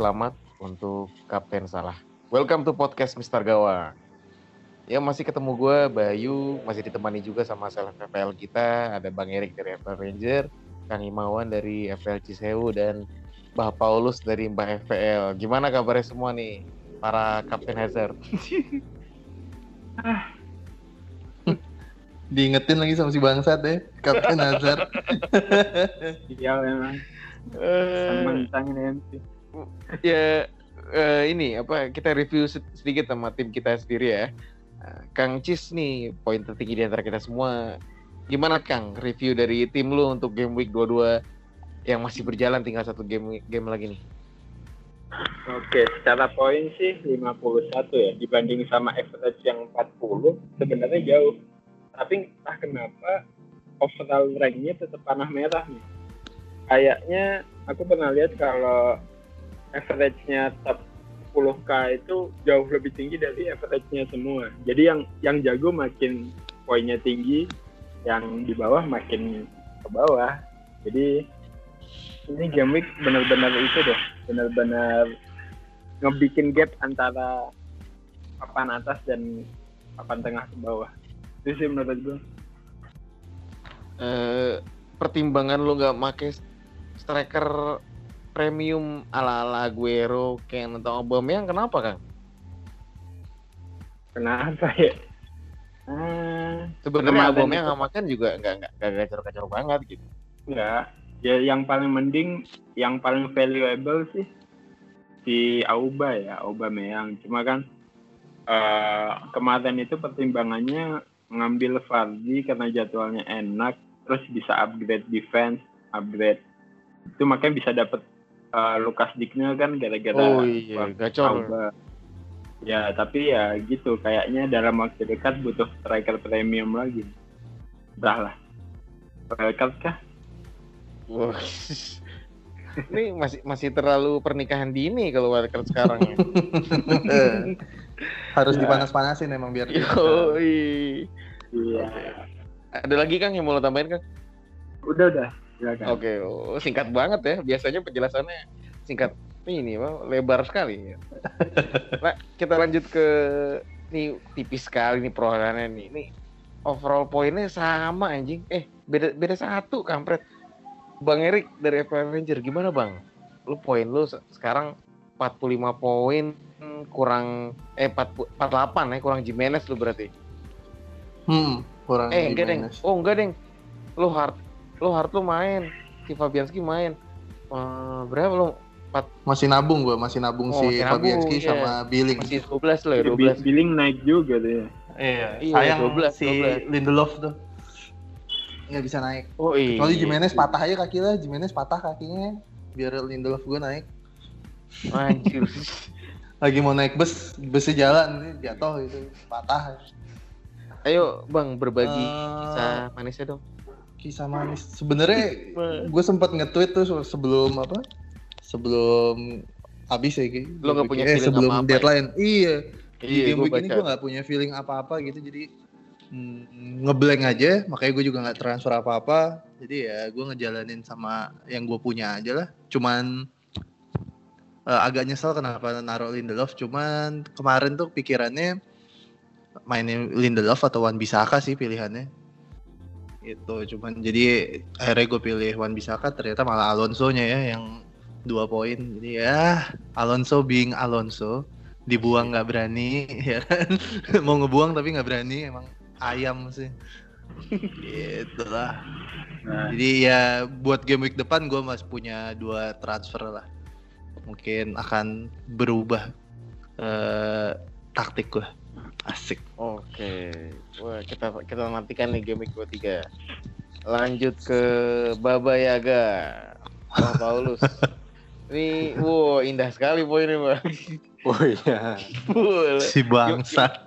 selamat untuk Kapten Salah. Welcome to podcast Mister Gawa. Ya masih ketemu gue Bayu, masih ditemani juga sama seleb FPL kita, ada Bang Erik dari FPL Ranger, Kang Imawan dari FPL Cisewu dan Mbah Paulus dari Mbah FPL. Gimana kabarnya semua nih para Kapten Hazard? Diingetin lagi sama si bangsat deh, Kapten Hazard. Iya memang. Eh, MC. Ya eh, ini apa kita review sed- sedikit sama tim kita sendiri ya. Eh, Kang Cis nih poin tertinggi di antara kita semua. Gimana Kang review dari tim lu untuk game week 22 yang masih berjalan tinggal satu game game lagi nih. Oke, secara poin sih 51 ya dibanding sama average yang 40 sebenarnya jauh. Tapi entah kenapa overall rank-nya tetap panah merah nih. Kayaknya aku pernah lihat kalau average-nya top 10k itu jauh lebih tinggi dari average-nya semua. Jadi yang yang jago makin poinnya tinggi, yang di bawah makin ke bawah. Jadi ini game week benar-benar itu deh, benar-benar ngebikin gap antara papan atas dan papan tengah ke bawah. Itu sih menurut gue. Eh, pertimbangan lu nggak make striker premium ala-ala Aguero, Ken atau Aubameyang kenapa Kang? Kenapa ya? Hmm, Sebenarnya Aubameyang itu- nggak makan juga nggak nggak nggak kacau-kacau banget gitu. enggak. Ya yang paling mending, yang paling valuable sih si Auba ya, Auba Meyang. Cuma kan eh, kemarin itu pertimbangannya ngambil Fardi karena jadwalnya enak, terus bisa upgrade defense, upgrade itu makanya bisa dapet eh, Lukas Digne kan gara-gara Oh iya, gacor. Ya, tapi ya gitu. Kayaknya dalam waktu dekat butuh striker premium lagi. Udah lah. Wildcard kah? Wah. Ini masih masih terlalu pernikahan dini kalau wildcard sekarang ya. Harus Ya. dipanas-panasin emang biar Yoi. Iya. Ada lagi Kang yang mau lo tambahin Kang? Udah, udah. Silakan. Oke, oh, singkat banget ya. Biasanya penjelasannya singkat. Ini Bang, lebar sekali. Nah, kita lanjut ke nih tipis sekali nih perolehannya nih. Ini overall poinnya sama anjing. Eh, beda beda satu kampret. Bang Erik dari FPL Ranger gimana, Bang? Lu poin lu se- sekarang 45 poin hmm, kurang eh 40 48 ya kurang Jimenez lu berarti. Hmm, kurang Eh, enggak, Deng. Jimenez. Oh, enggak, Deng. Lu hard lu hard lu main. Si Fabianski main. Eh, berapa lu? Masih nabung gua, masih nabung Oh, si masih nabung, Fabianski iya. sama Billing. Masih 12 lo ya, Bi- 12. Billing naik juga deh. Iya, Iya, sayang 12, si 12. Lindelof tuh nggak bisa naik. Oh iya. Kecuali Jimenez patah aja kaki lah, Jimenez patah kakinya biar Lindelof gua naik. Anjir. Lagi mau naik bus, busnya jalan nih jatuh itu patah. Ayo Bang berbagi Eh, kisah manisnya dong. Kisah manis. Sebenarnya gue sempat nge-tweet tuh sebelum apa? Sebelum habis ya Ki. Lo nggak punya eh, feeling sebelum apa-apa ya? deadline. Iya. Di Iya, game week ini gue nggak punya feeling apa-apa gitu jadi mm, ngeblank aja. Makanya gue juga nggak transfer apa-apa. Jadi ya gue ngejalanin sama yang gue punya aja lah. Cuman eh, agak nyesel kenapa naruh Lindelof. Cuman kemarin tuh pikirannya mainin Lindelof atau Wan Bisaka sih pilihannya itu cuman jadi akhirnya gue pilih Wan Bisaka ternyata malah Alonso nya ya yang dua poin. Jadi ya Alonso being Alonso dibuang nggak berani ya kan? Mau ngebuang tapi nggak berani emang ayam sih. Gitulah. Nah, jadi ya buat game week depan gue masih punya dua transfer lah. Mungkin akan berubah eh taktik gue asik Oke. Wah, kita kita nantikan nih game week 23. Lanjut ke Baba Yaga. Bang Paulus. Ini wow indah sekali poinnya, Bang. Oh iya. Si bangsa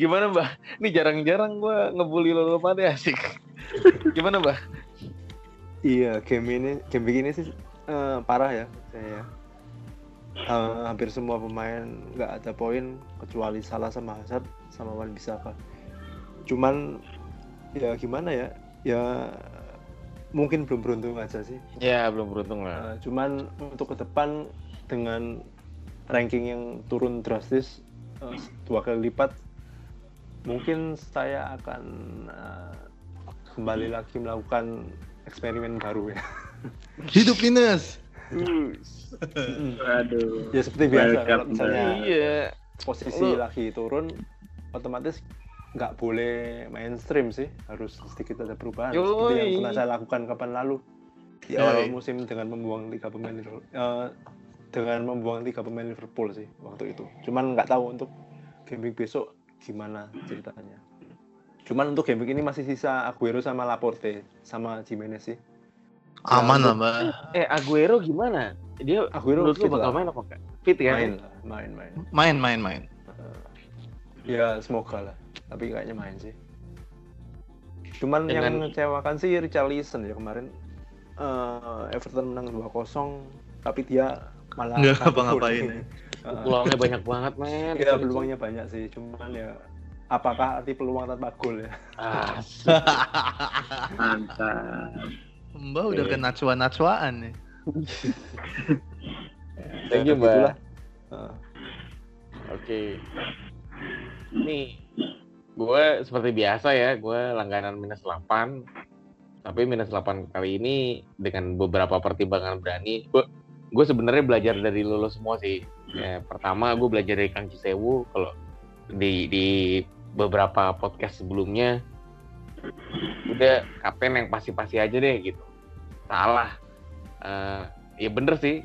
Gimana, Mbak? Ini jarang-jarang gua ngebully lo lo pada asik. Gimana, Mbak? Iya, game ini game begini sih eh, parah ya saya. Eh, hampir semua pemain nggak ada poin kecuali salah sama Hazard sama Wan Bisaka. Cuman ya gimana ya? Ya mungkin belum beruntung aja sih. Ya, belum beruntung lah. Eh, cuman untuk ke depan dengan ranking yang turun drastis eh, dua kali lipat mungkin saya akan eh, kembali lagi melakukan eksperimen baru ya Hidup Aduh. ya seperti biasa Welcome kalau misalnya Iya. posisi Lu- lagi turun otomatis nggak boleh mainstream sih. Harus sedikit ada perubahan. Seperti yang Yoi. pernah saya lakukan kapan lalu. Di Yoi. awal musim dengan membuang tiga pemain Liverpool. Eh, dengan membuang tiga pemain Liverpool sih waktu itu. Cuman nggak tahu untuk game week besok gimana ceritanya. Cuman untuk game week ini masih sisa Aguero sama Laporte sama Jimenez sih Aman lah, Mbak. Eh Aguero gimana? Dia Aguero menurut lu fit bakal lah. main apa enggak? Fit ya? main main main Main, main, main. Ya semoga lah, tapi kayaknya main sih. Cuman yang Dengan- mengecewakan sih Richarlison ya kemarin eh, Everton menang 2-0 tapi dia malah Nggak ngapa-ngapain ya. Heeh. Peluangnya banyak banget, men. Iya peluangnya banyak sih, cuman ya apakah arti peluang tanpa gol ya? Ah, Mantap. Mbak udah Iya. ke natsua-natsuaan nih. Thank you, Ya, Mbak. Heeh. Oke. Nih, gue seperti biasa ya, gue langganan minus 8. Tapi minus 8 kali ini dengan beberapa pertimbangan berani, gue gue sebenarnya belajar dari lulus semua sih. Ya, pertama gue belajar dari Kang Cisewu kalau di di beberapa podcast sebelumnya udah kapten yang pasti-pasti aja deh gitu. Salah. Eh, ya bener sih.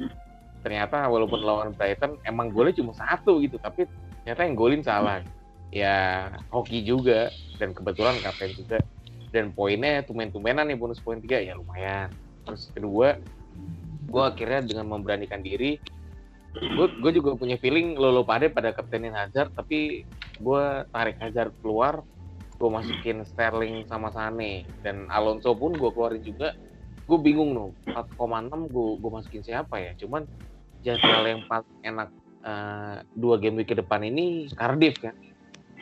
Ternyata walaupun lawan Brighton emang golnya cuma satu gitu, tapi ternyata yang golin salah. Ya hoki juga. Dan kebetulan kapten juga. Dan poinnya tumen-tumenan nih bonus poin tiga. Ya lumayan. Terus kedua gue akhirnya dengan memberanikan diri gue juga punya feeling lolo pade pada kaptenin Hazard. Tapi gue tarik Hazard keluar gue masukin Sterling sama Sane. Dan Alonso pun gue keluarin juga. Gue bingung loh 4,6 gue gue masukin siapa ya? Cuman jadwal yang paling enak eh, dua game week ke depan ini Cardiff kan?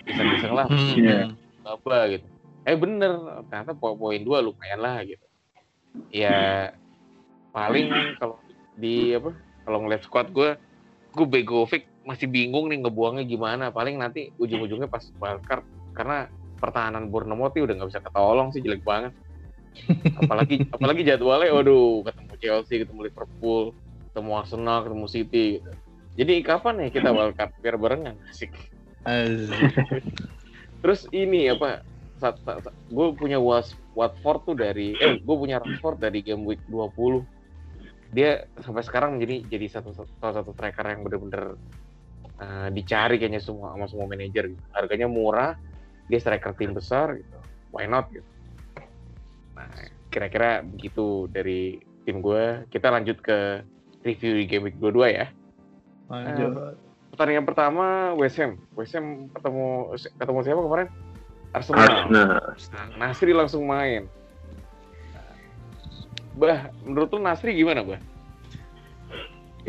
Bisa-bisa lah. Hmm. Iya. apa gitu. Eh bener. Ternyata po- poin dua lumayan lah gitu. Ya paling kalau di apa kalau ngeliat squad gue gue Begovic masih bingung nih ngebuangnya gimana. Paling nanti ujung-ujungnya pas wildcard karena pertahanan Bournemouth udah nggak bisa ketolong sih jelek banget apalagi apalagi jadwalnya waduh ketemu Chelsea ketemu Liverpool ketemu Arsenal ketemu City gitu jadi kapan ya kita wildcard biar barengan asik Terus ini apa? Saat, saat, gue punya Was, Watford tuh dari eh gue punya Rashford dari game week 20. Dia sampai sekarang menjadi jadi satu salah satu striker yang bener-bener eh, dicari kayaknya semua sama semua manajer gitu. Harganya murah, dia striker tim besar gitu. Why not gitu. Nah, kira-kira begitu dari tim gue. Kita lanjut ke review di game week 22 ya. Lanjut. Pertandingan pertama West Ham. West Ham ketemu ketemu siapa kemarin? Arsenal. Arsenal. Nah, Nasri langsung main. Bah, menurut lu Nasri gimana, Bah?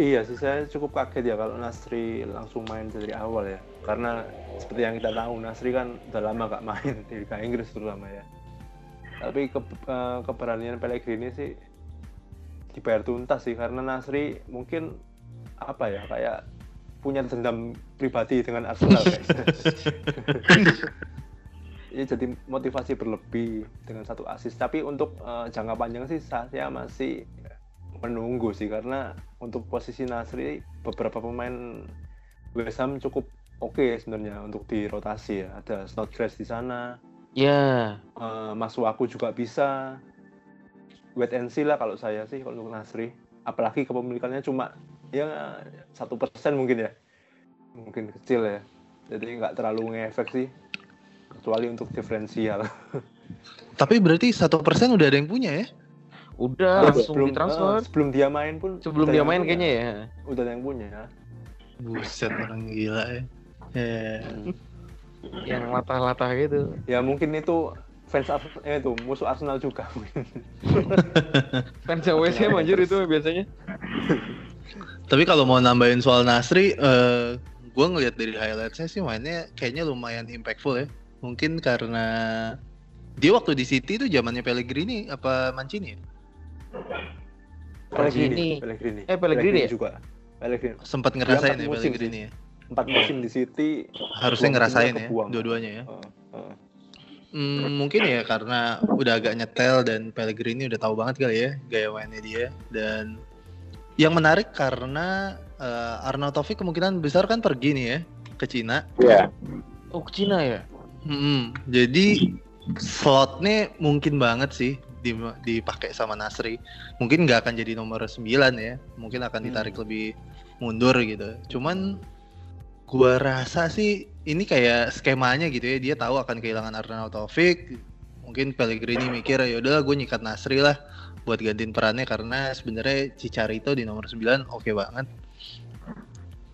Iya sih saya cukup kaget ya kalau Nasri langsung main dari awal ya. Karena seperti yang kita tahu Nasri kan udah lama gak main di Liga Inggris terutama ya. Tapi ke, eh, keberanian Pellegrini sih dibayar tuntas sih karena Nasri mungkin apa ya kayak punya dendam pribadi dengan Arsenal kayaknya. ya jadi motivasi berlebih dengan satu asis tapi untuk eh, jangka panjang sih saya masih menunggu sih karena untuk posisi Nasri beberapa pemain West Ham cukup oke sebenarnya untuk dirotasi ya. Ada Snodgrass di sana. Ya, eh, Masuaku juga bisa. Wait and see lah kalau saya sih kalau untuk Nasri. Apalagi kepemilikannya cuma ya satu persen mungkin ya. Mungkin kecil ya. Jadi nggak terlalu ngefek sih. Kecuali untuk diferensial. Tapi berarti satu persen udah ada yang punya ya? Udah langsung sebelum ditransfer. eh, sebelum dia main pun Sebelum dia main punya. kayaknya ya. udah ada yang punya Buset orang gila ya. Ya. Yang latah-latah gitu. ya mungkin itu fans Ars- eh, itu musuh Arsenal juga Fans West Ham anjir itu biasanya. Tapi kalau mau nambahin soal Nasri, eh gue ngelihat dari highlightsnya sih mainnya kayaknya lumayan impactful ya. Mungkin karena dia waktu di City itu zamannya Pellegrini apa Mancini ya? Pellegrini. Pellegrini Eh, Pellegrini ya? juga Pellegrini sempat ngerasain empat ya musim Pellegrini ya. empat musim di City Harusnya dua ngerasain ya, dua-duanya ya. Heeh, heeh. Hmm, mungkin ya karena udah agak nyetel dan Pellegrini udah tahu banget kali ya gaya mainnya dia dan yang menarik karena eh, Arnaud Taufik kemungkinan besar kan pergi nih ya ke Cina. Iya. Oh, ke Cina ya? Hmm, jadi slotnya mungkin banget sih dipakai sama Nasri. Mungkin nggak akan jadi nomor 9 ya. Mungkin akan ditarik lebih mundur gitu. Cuman gua rasa sih ini kayak skemanya gitu ya. Dia tahu akan kehilangan Arnaud Taufik. Mungkin Pellegrini mikir ya udahlah gue nyikat Nasri lah buat gantiin perannya karena sebenarnya Cicarito di nomor 9 oke banget.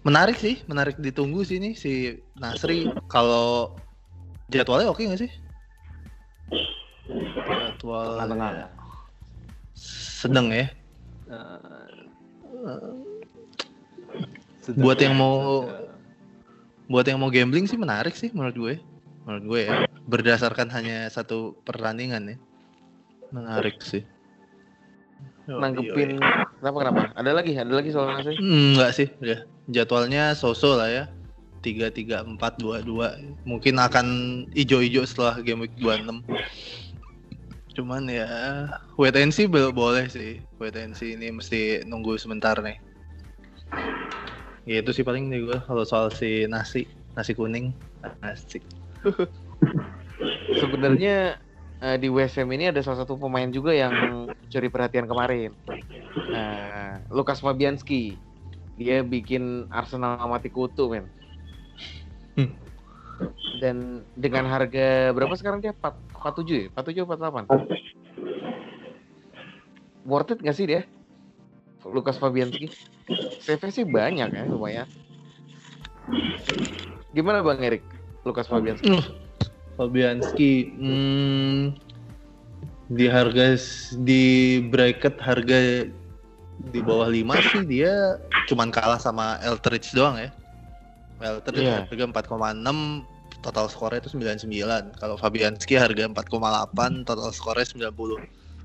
Menarik sih, menarik ditunggu sih nih si Nasri kalau jadwalnya oke nggak sih? Jadwal tengah-tengah sedang ya. Eh, sedang- Buat yang mau buat yang mau gambling sih menarik sih menurut gue. Menurut gue ya. Berdasarkan hanya satu pertandingan ya. Menarik sih. Nanggepin kenapa kenapa? Ada lagi? Ada lagi soal Nasri? Hmm, enggak sih, udah. Jadwalnya so-so lah ya. 3 3 4 2 2. Mungkin akan ijo-ijo setelah game week 26. Cuman ya wait and see bel- boleh sih. Wait and see ini mesti nunggu sebentar nih. Ya itu sih paling nih gue kalau soal si nasi, nasi kuning. Asik. Sebenarnya eh, di Ham ini ada salah satu pemain juga yang curi perhatian kemarin. Nah, Lukas Fabianski. Dia bikin Arsenal mati kutu, men. Hmm. Dan dengan harga berapa sekarang dia? 4, 47 ya? 47 48? Worth it gak sih dia? Lukas Fabianski. CV sih banyak ya, lumayan. Gimana Bang Erik? Lukas Fabianski. Uh, Fabianski hmm, di harga di bracket harga di bawah 5 sih dia cuman kalah sama Eltridge doang ya. Eltridge Iya. harga 4,6 total skornya itu 99. Kalau Fabianski harga 4,8 total skornya 90.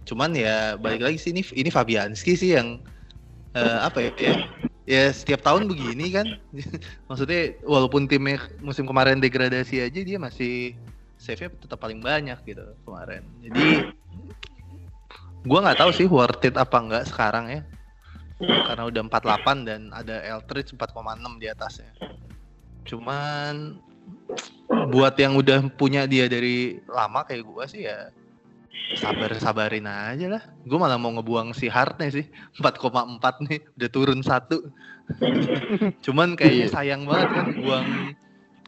Cuman ya balik lagi sih ini ini Fabianski sih yang eh, apa ya, ya ya setiap tahun begini kan maksudnya walaupun timnya musim kemarin degradasi aja dia masih save-nya tetap paling banyak gitu kemarin jadi gua nggak tahu sih worth it apa enggak sekarang ya karena udah 48 dan ada Eltridge 4,6 di atasnya cuman buat yang udah punya dia dari lama kayak gua sih ya sabar sabarin aja lah. Gue malah mau ngebuang si Hartnya sih 4,4 nih udah turun satu. Cuman kayaknya sayang banget kan buang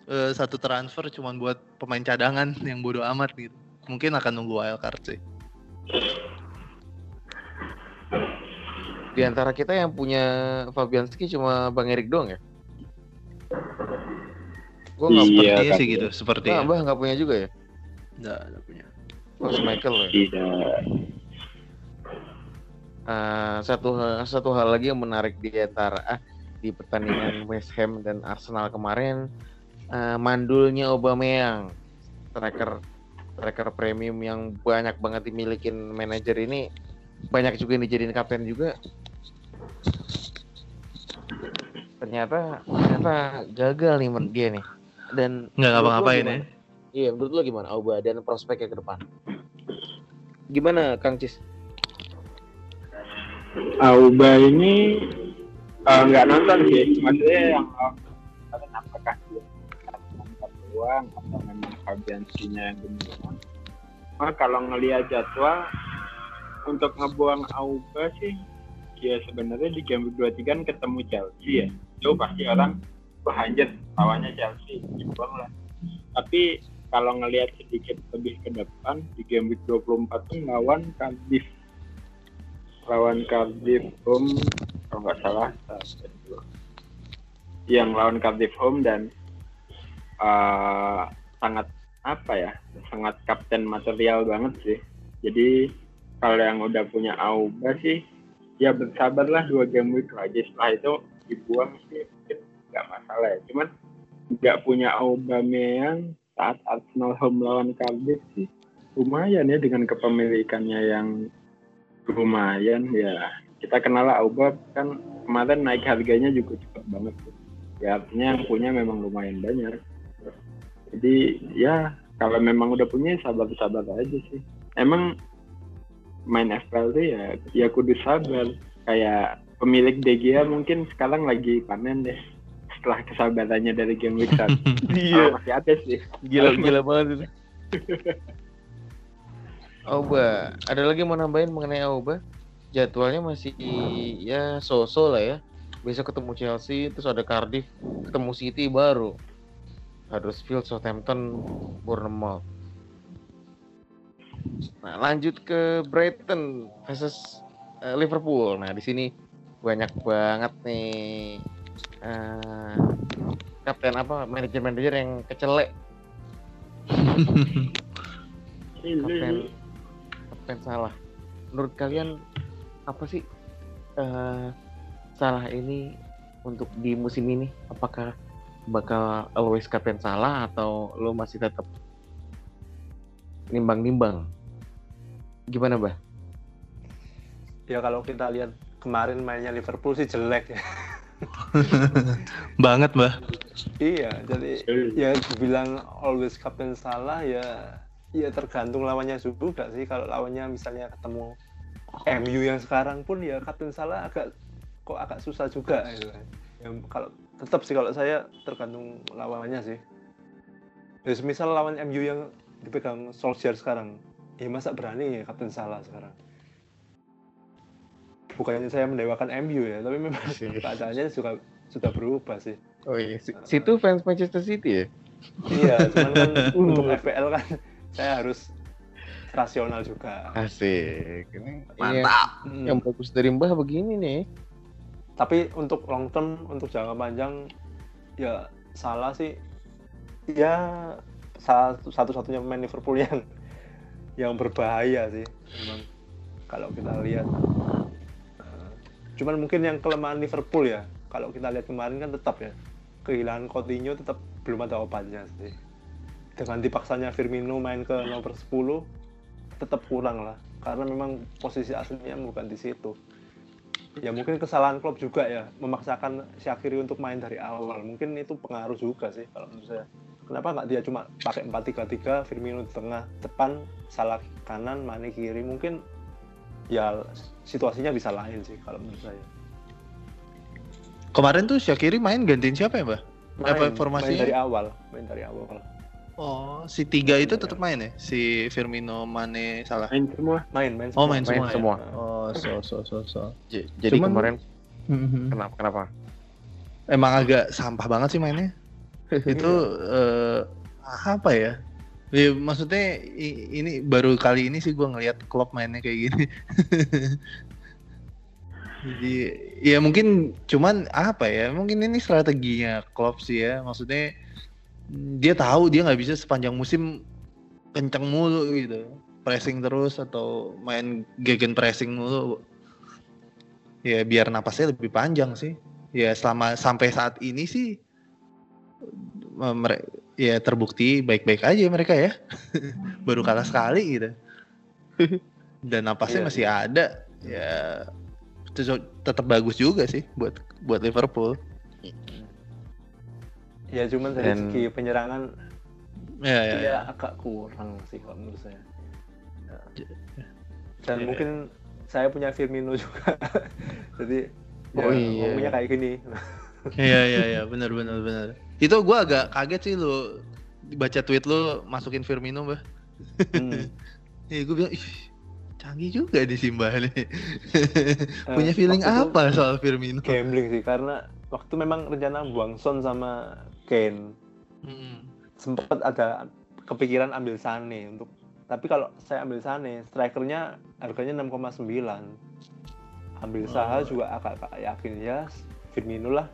eh, satu transfer cuman buat pemain cadangan yang bodoh amat gitu. Mungkin akan nunggu wild card sih. Di antara kita yang punya Fabianski cuma Bang Erik doang ya? Gue nggak Iya, kan, sih iya. gitu seperti Nah, Abah nggak punya juga ya? nggak nggak punya Oh, si Michael ya. Tidak. Eh, satu hal- satu hal lagi yang menarik di antara ah, di pertandingan West Ham dan Arsenal kemarin eh, mandulnya Aubameyang striker striker premium yang banyak banget dimilikin manajer ini banyak juga yang dijadiin kapten juga ternyata ternyata gagal nih men- dia nih dan nggak menurut ngapa-ngapain ya? Iya, menurut lo gimana Auba dan prospeknya ke depan? Gimana Kang Cis? Auba ini eh, nggak nonton sih, maksudnya yang nonton apakah dia peluang atau memang Fabianskinya yang gemilang. Nah, kalau ngelihat jadwal untuk ngebuang Auba sih, ya sebenarnya di game 23 kan ketemu Chelsea ya. Itu pasti orang anjir lawannya Chelsea, dibuang lah. Tapi kalau ngelihat sedikit lebih ke depan di game week 24 tuh lawan Cardiff. Lawan Cardiff home kalau nggak salah. Yang lawan Cardiff home dan eh, sangat apa ya sangat kapten material banget sih. Jadi kalau yang udah punya Auba sih ya bersabarlah dua game week lagi setelah itu dibuang sih nggak masalah ya cuman nggak punya Aubameyang saat Arsenal home lawan Cardiff sih lumayan ya dengan kepemilikannya yang lumayan ya kita kenal Auba kan kemarin naik harganya juga cepat banget tuh. Ya artinya yang punya memang lumayan banyak. Jadi ya kalau memang udah punya sabar-sabar aja sih. Emang main FPL tuh ya ya kudu sabar. Kayak pemilik DGA mungkin sekarang lagi panen deh setelah kesabarannya dari game week 1. Iya. masih ada sih. Gila gila banget itu. Auba, ada lagi mau nambahin mengenai Auba? Jadwalnya masih ya so-so lah ya. Besok ketemu Chelsea, terus ada Cardiff, ketemu City baru. Huddersfield, Southampton, Bournemouth. Nah, lanjut ke Brighton versus eh, Liverpool. Nah, di sini banyak banget nih eh, kapten apa manajer-manajer yang kecelek kapten kapten salah. Menurut kalian apa sih eh, salah ini untuk di musim ini? Apakah bakal always kapten salah atau lo masih tetap nimbang-nimbang? Gimana bah Ya kalau kita lihat kemarin mainnya Liverpool sih jelek ya. Banget, Mbah. iya, jadi ya dibilang always captain salah ya ya tergantung lawannya juga sih. Kalau lawannya misalnya ketemu MU yang sekarang pun ya captain salah agak kok agak susah juga gitu. Ya, kalau tetap sih kalau saya tergantung lawannya sih. Ya, misal lawan MU yang dipegang Solskjaer sekarang, ya masa berani ya kapten salah sekarang. Bukannya saya mendewakan MU ya, tapi memang keadaannya juga sudah berubah sih. oh iya si- situ fans Manchester City ya Iya, cuman kan untuk FPL kan saya harus rasional juga. asik ini Mantap. Hmm. yang bagus dari mbah begini nih Tapi untuk long term, untuk jangka panjang, ya salah sih. Ya satu satu-satunya pemain Liverpool yang yang berbahaya sih. Memang kalau kita lihat. Cuman mungkin yang kelemahan Liverpool ya. Kalau kita lihat kemarin kan tetap ya kehilangan Coutinho tetap belum ada obatnya sih. Dengan dipaksanya Firmino main ke nomor 10 tetap kurang lah karena memang posisi aslinya bukan di situ. Ya mungkin kesalahan klub juga ya memaksakan Syakiri untuk main dari awal. Mungkin itu pengaruh juga sih kalau menurut saya. Kenapa nggak dia cuma pakai 4-3-3, Firmino di tengah, depan, salah kanan, Mane kiri. Mungkin ya situasinya bisa lain sih kalau menurut saya. Kemarin tuh Syakiri main gantiin siapa ya, Mbah? Apa Main, formasinya? main dari awal, main dari awal. Oh, si tiga itu tetap main ya? Si Firmino, Mane, salah. Main semua. Main, main Oh, main Main semua. ya? semua. Oh, so so so so. J- jadi Cuman- kemarin Mhm. kenapa kenapa Emang agak sampah banget sih mainnya. itu eh, apa ya? Ya, maksudnya ini baru kali ini sih gua ngelihat Klopp mainnya kayak gini. Jadi ya mungkin cuman apa ya? Mungkin ini strateginya Klopp sih ya. Maksudnya mm, dia tahu dia nggak bisa sepanjang musim kenceng mulu gitu. Pressing terus atau main gegen pressing mulu. Ya biar napasnya lebih panjang sih ya selama sampai saat ini sih ya terbukti baik-baik aja mereka ya baru kalah sekali gitu dan napasnya Iya, masih ada ya tetap- tetap bagus juga sih buat buat Liverpool Ya cuman dari Dan- segi penyerangan ya ya, ya. ya agak kurang sih kalau menurut saya. Ya. Dan Ya. mungkin saya punya Firmino juga. Jadi Oh ya, iya. ngomongnya kayak gini. Iya iya iya benar benar benar. Itu gua agak kaget sih lu baca tweet lu masukin Firmino, Mbah. Hmm. Ya gue bilang, ih canggih juga di Simba nih. Eh, Punya feeling waktu itu apa soal Firmino? Gambling sih karena waktu memang rencana buang Son sama Kane Mm. sempat ada kepikiran ambil Sane untuk tapi kalau saya ambil Sane strikernya harganya 6,9 ambil Saha Oh. juga agak agak yakin ya Firmino lah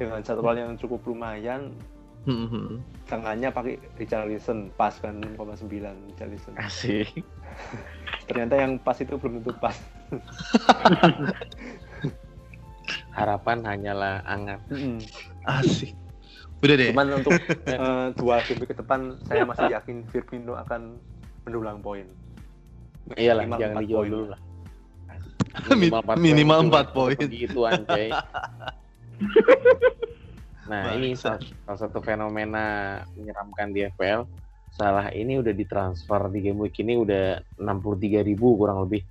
dengan jadwal yang cukup lumayan Mhm. tengahnya pakai Richarlison pas kan 6,9 Richarlison asik ternyata yang pas itu belum tentu pas harapan hanyalah angan Asik. Udah deh. cuman untuk eh, dua game ke depan saya masih yakin Firmino akan mendulang poin iyalah Minimal jangan empat dijual poin. dulu lah minimal 4 Minimal poin. empat Cuma poin. Begitu anjay. nah, ini salah, salah satu fenomena menyeramkan di FPL. Salah ini udah ditransfer di game week ini udah 63.000 ribu kurang lebih.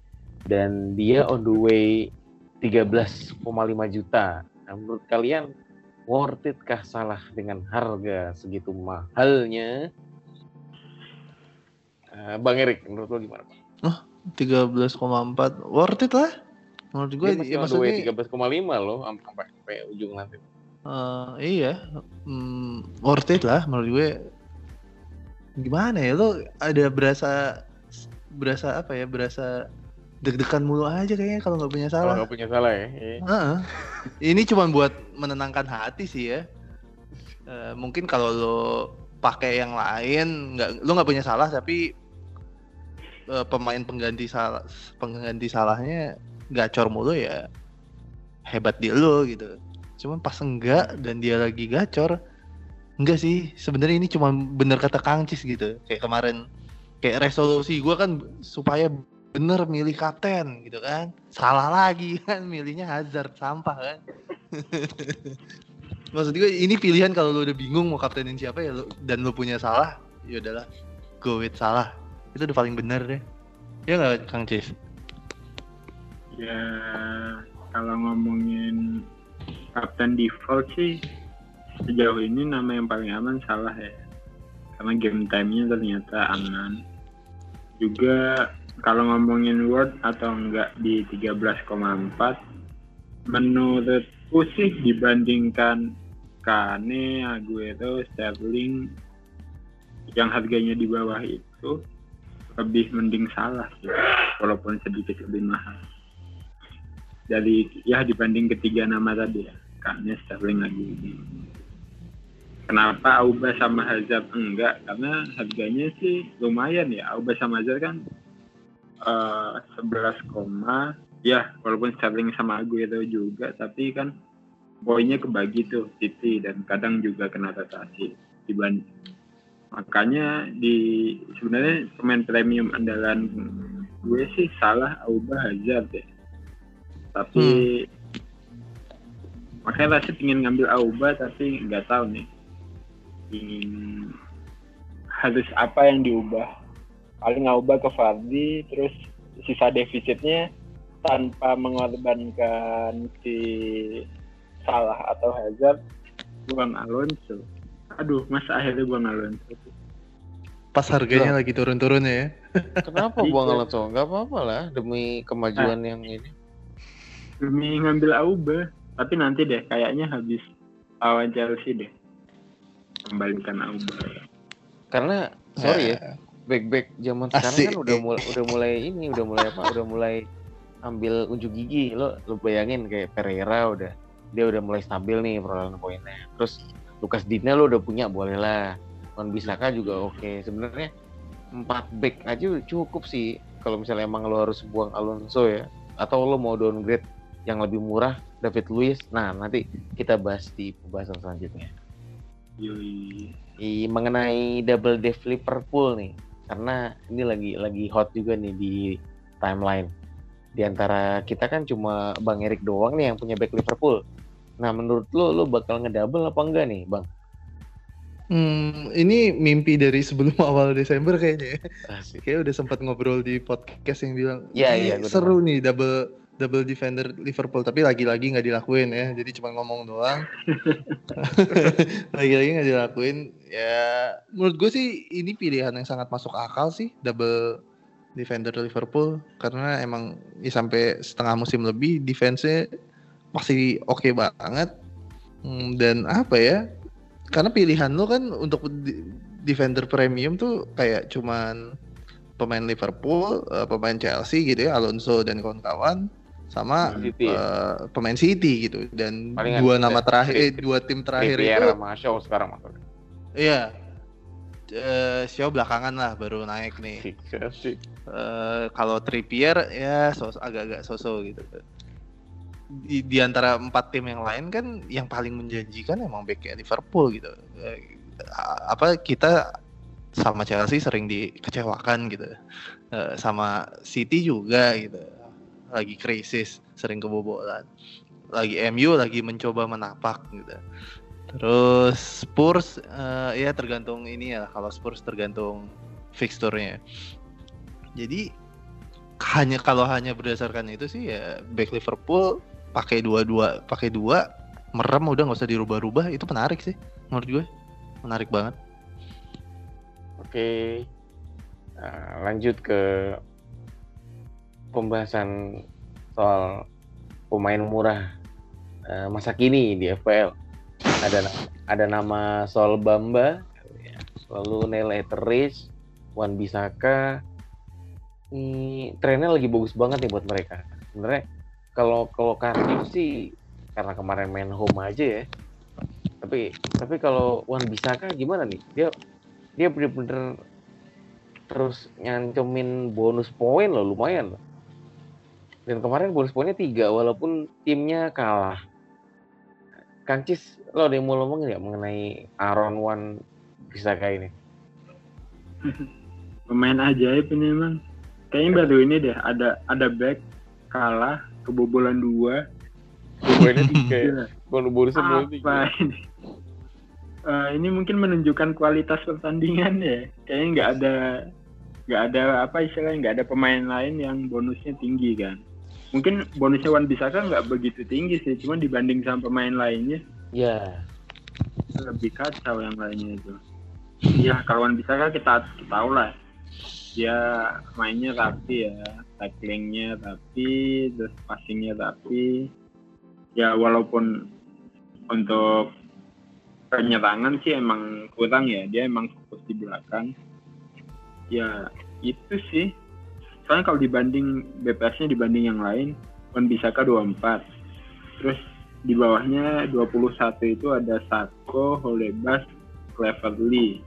Dan dia on the way 13,5 juta. Nah, menurut kalian worth it kah salah dengan harga segitu mahalnya? Eh, Bang Erik, menurut lo gimana? Bang? 13,4 worth it lah. Menurut gue Dia masih ya on the way maksudnya 13,5 loh sampai sampai ujung nanti. eh, iya hmm, worth it lah menurut gue. Gimana ya lo ada berasa berasa apa ya berasa deg-degan mulu aja kayaknya kalau nggak punya Kalau salah. nggak punya salah ya. iya. Heeh. Ini cuma buat menenangkan hati sih ya. Eh, mungkin kalau lo pakai yang lain, nggak lo nggak punya salah tapi eh, pemain pengganti salah pengganti salahnya gacor mulu ya hebat di lo gitu. Cuman pas enggak dan dia lagi gacor, enggak sih. Sebenarnya ini cuma bener kata Kang Cis gitu. Kayak kemarin kayak resolusi gua kan supaya bener milih kapten gitu kan salah lagi kan milihnya Hazard sampah kan maksud gue ini pilihan kalau lu udah bingung mau kaptenin siapa ya lu, dan lu punya salah ya udahlah go with salah itu udah paling bener deh ya nggak Kang Ya kalau ngomongin kapten default sih sejauh ini nama yang paling aman salah ya. Karena game time-nya ternyata aman. Juga kalau ngomongin word atau enggak di 13,4 menurutku sih dibandingkan Kane, Aguero, Sterling yang harganya di bawah itu lebih mending salah sih walaupun sedikit lebih mahal dari ya dibanding ketiga nama tadi ya Kane, Sterling lagi kenapa Auba sama Hazard enggak? Karena harganya sih lumayan ya. Auba sama Hazard kan eh 11 koma ya walaupun Sterling sama Aguero juga tapi kan poinnya kebagi tuh City dan kadang juga kena rotasi. Dibanding makanya di sebenarnya pemain premium andalan gue sih salah Auba Hazard ya tapi makanya Rashid ingin ngambil Auba tapi nggak tahu nih. Ingin harus apa yang diubah? Paling Auba ke Fardi terus sisa defisitnya tanpa mengorbankan si Salah atau Hazard buang Alonso. Aduh masa akhirnya buang Alonso? Pas harganya lagi turun-turun ya. Kenapa Iya. buang Alonso? Gak apa-apa lah demi kemajuan yang ini. Demi ngambil Auba tapi nanti deh kayaknya habis lawan Chelsea deh kembalikan Auba Karena sorry ya, back-back zaman sekarang Asik. kan udah mulai udah mulai ini, udah mulai apa? Udah mulai ambil unjuk gigi. Lo lo bayangin kayak Pereira udah dia udah mulai stabil nih perolehan poinnya. Terus Lukas Digne lo udah punya boleh lah. Wan Bisaka juga oke. Sebenarnya empat back aja cukup sih kalau misalnya emang lo harus buang Alonso ya atau lo mau downgrade yang lebih murah David Luiz. Nah, nanti kita bahas di pembahasan selanjutnya. Yoi. I, mengenai double dev Liverpool nih karena ini lagi lagi hot juga nih di timeline di antara kita kan cuma Bang Erik doang nih yang punya back Liverpool nah menurut lo lo bakal ngedouble apa enggak nih Bang hmm, ini mimpi dari sebelum awal Desember kayaknya ya. Asik. kayak udah sempat ngobrol di podcast yang bilang Iya, "Ini iya, seru nih double double defender Liverpool tapi lagi-lagi nggak dilakuin ya. Jadi cuma ngomong doang. Lagi-lagi nggak dilakuin ya menurut gue sih ini pilihan yang sangat masuk akal sih double defender Liverpool. Karena emang ya sampai setengah musim lebih defense-nya masih oke banget. Hmm, dan apa ya karena pilihan lo kan untuk defender premium tuh kayak cuman pemain Liverpool, eh, pemain Chelsea gitu ya, Alonso dan kawan-kawan sama City ya? eh, pemain City gitu dan Palingan dua nama terakhir eh, dua tim terakhir Trippier itu sama Shaw sekarang maksudnya iya eh Shaw belakangan lah baru naik nih. Eh, kalau Trippier ya sos agak-agak sosok gitu. Di, di antara empat tim yang lain kan yang paling menjanjikan emang backnya Liverpool gitu. Apa kita sama Chelsea sering dikecewakan gitu, sama City juga gitu. Lagi krisis, sering kebobolan. Lagi MU lagi mencoba menapak gitu. Terus Spurs eh, ya tergantung ini ya kalau Spurs tergantung fixturnya. Jadi hanya kalau hanya berdasarkan itu sih ya back Liverpool pakai dua-dua pakai dua merem udah nggak usah dirubah-rubah itu menarik sih menurut gue menarik banget. Oke. Nah, lanjut ke pembahasan soal pemain murah eh, masa kini di FPL. Ada ada nama Sol Bamba, lalu Neil Etheridge, Wan Bisaka. Ini trennya lagi bagus banget nih buat mereka. Sebenarnya kalau kalau Cardiff sih karena kemarin main home aja ya. Tapi tapi kalau Wan Bisaka gimana nih? Dia dia bener-bener terus nyancemin bonus poin loh lumayan loh. Dan kemarin bonus poinnya tiga walaupun timnya kalah. Kancis lo ada yang mau ngomong nggak mengenai Aaron Wan Bisaka ini? Pemain ajaib ini emang. Kayaknya baru ini deh ada ada back kalah kebobolan dua. Tiga ya. Bonus bonusnya bonus apa tiga. ini? Eh, ini mungkin menunjukkan kualitas pertandingan ya. Kayaknya nggak ada nggak ada apa istilahnya nggak ada pemain lain yang bonusnya tinggi kan. Mungkin bonusnya Wan Bisaka nggak begitu tinggi sih, cuma dibanding sama pemain lainnya Ya, lebih kacau yang lainnya itu. Iya, kalau Wan Bisaka kita, kita tahu lah. Dia mainnya rapi ya, tacklingnya rapi, terus passingnya rapi. Ya walaupun untuk penyerangan sih emang kurang ya, dia emang fokus di belakang. Ya itu sih. Soalnya kalau dibanding BPS-nya dibanding yang lain, Wan Bisaka 24. Terus di bawahnya 21 itu ada Sako, Holebas, Cleverly.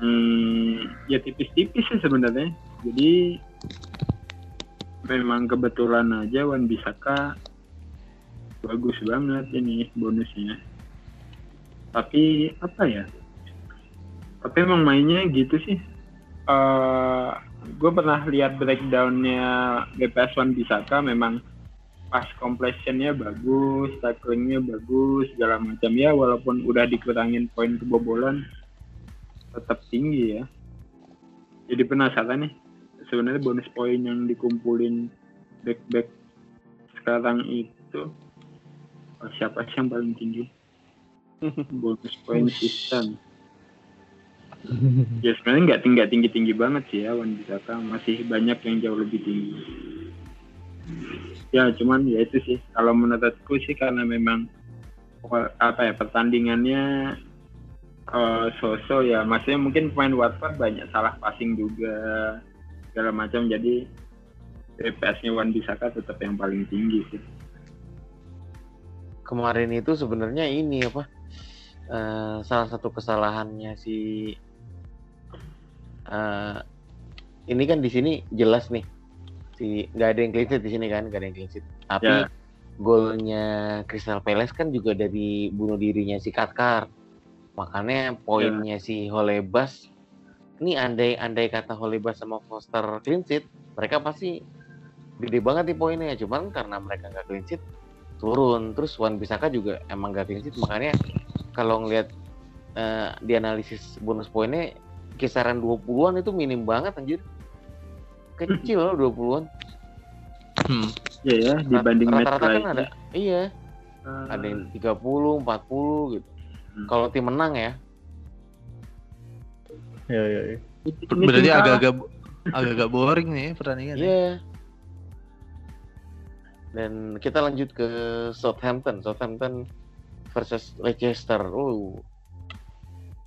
Hmm, ya tipis-tipis sih sebenarnya. Jadi memang kebetulan aja Wan Bisaka bagus banget ini bonusnya. Tapi apa ya? Tapi emang mainnya gitu sih. Eh, gue pernah lihat breakdownnya BPS Wan Bisaka memang pas completionnya bagus, tacklingnya bagus, segala macam ya walaupun udah dikurangin poin kebobolan tetap tinggi ya. Jadi penasaran nih sebenarnya bonus poin yang dikumpulin back back sekarang itu siapa sih yang paling tinggi? bonus poin sistem. ya sebenarnya nggak tinggi tinggi tinggi banget sih ya Wan Bisaka. Masih banyak yang jauh lebih tinggi. Ya cuman ya itu sih. Kalau menurutku sih karena memang apa ya pertandingannya eh so-so ya maksudnya mungkin pemain Watford banyak salah passing juga segala macam. Jadi DPS-nya Wan Bisaka tetap yang paling tinggi sih. Kemarin itu sebenarnya ini apa? eh, salah satu kesalahannya si eh, ini kan di sini jelas nih. Si nggak ada yang clean sheet di sini kan? Nggak ada yang clean sheet. Tapi Ya. golnya Crystal Palace kan juga dari bunuh dirinya si Katkar. Makanya poinnya si Holebas ini andai andai kata Holebas sama Foster clean sheet mereka pasti gede banget nih poinnya. Cuman karena mereka nggak clean sheet turun. Terus Wan Bisaka juga emang gak clean sheet. Makanya kalau ngelihat eh, di analisis bonus poinnya kisaran 20-an itu minim banget anjir kecil loh 20-an Hmm. ya ya dibanding rata-rata kan lainnya. ada iya Eh, ada yang 30 40 gitu Hmm. kalau tim menang ya Ya ya. ya. ini tim Berarti agak-agak agak-agak boring nih pertandingan. ya. iya dan kita lanjut ke Southampton Southampton versus Leicester uh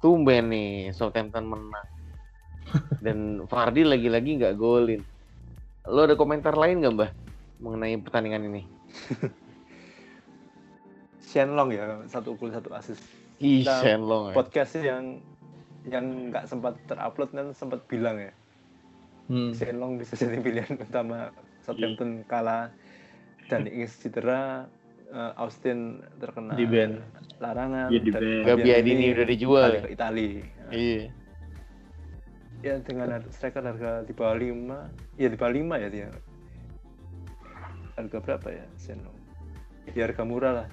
tumben nih Southampton menang. Dan Fardi lagi-lagi nggak golin. Lo ada komentar lain nggak mbah mengenai pertandingan ini? Shenlong ya satu gol satu asis Ih, Nah, Shenlong ya. podcast yang yang nggak sempat terupload kan sempat bilang ya. Hmm. Shenlong bisa jadi pilihan utama Southampton kalah dan Ings cedera eh, Austin terkena Di ban. larangan Iya, di dan ban. Gabbiadini udah dijual ya? ke Itali Iya. ya dengan striker harga di bawah 5 ya di bawah 5 ya dia harga berapa ya Senlo ya harga murah lah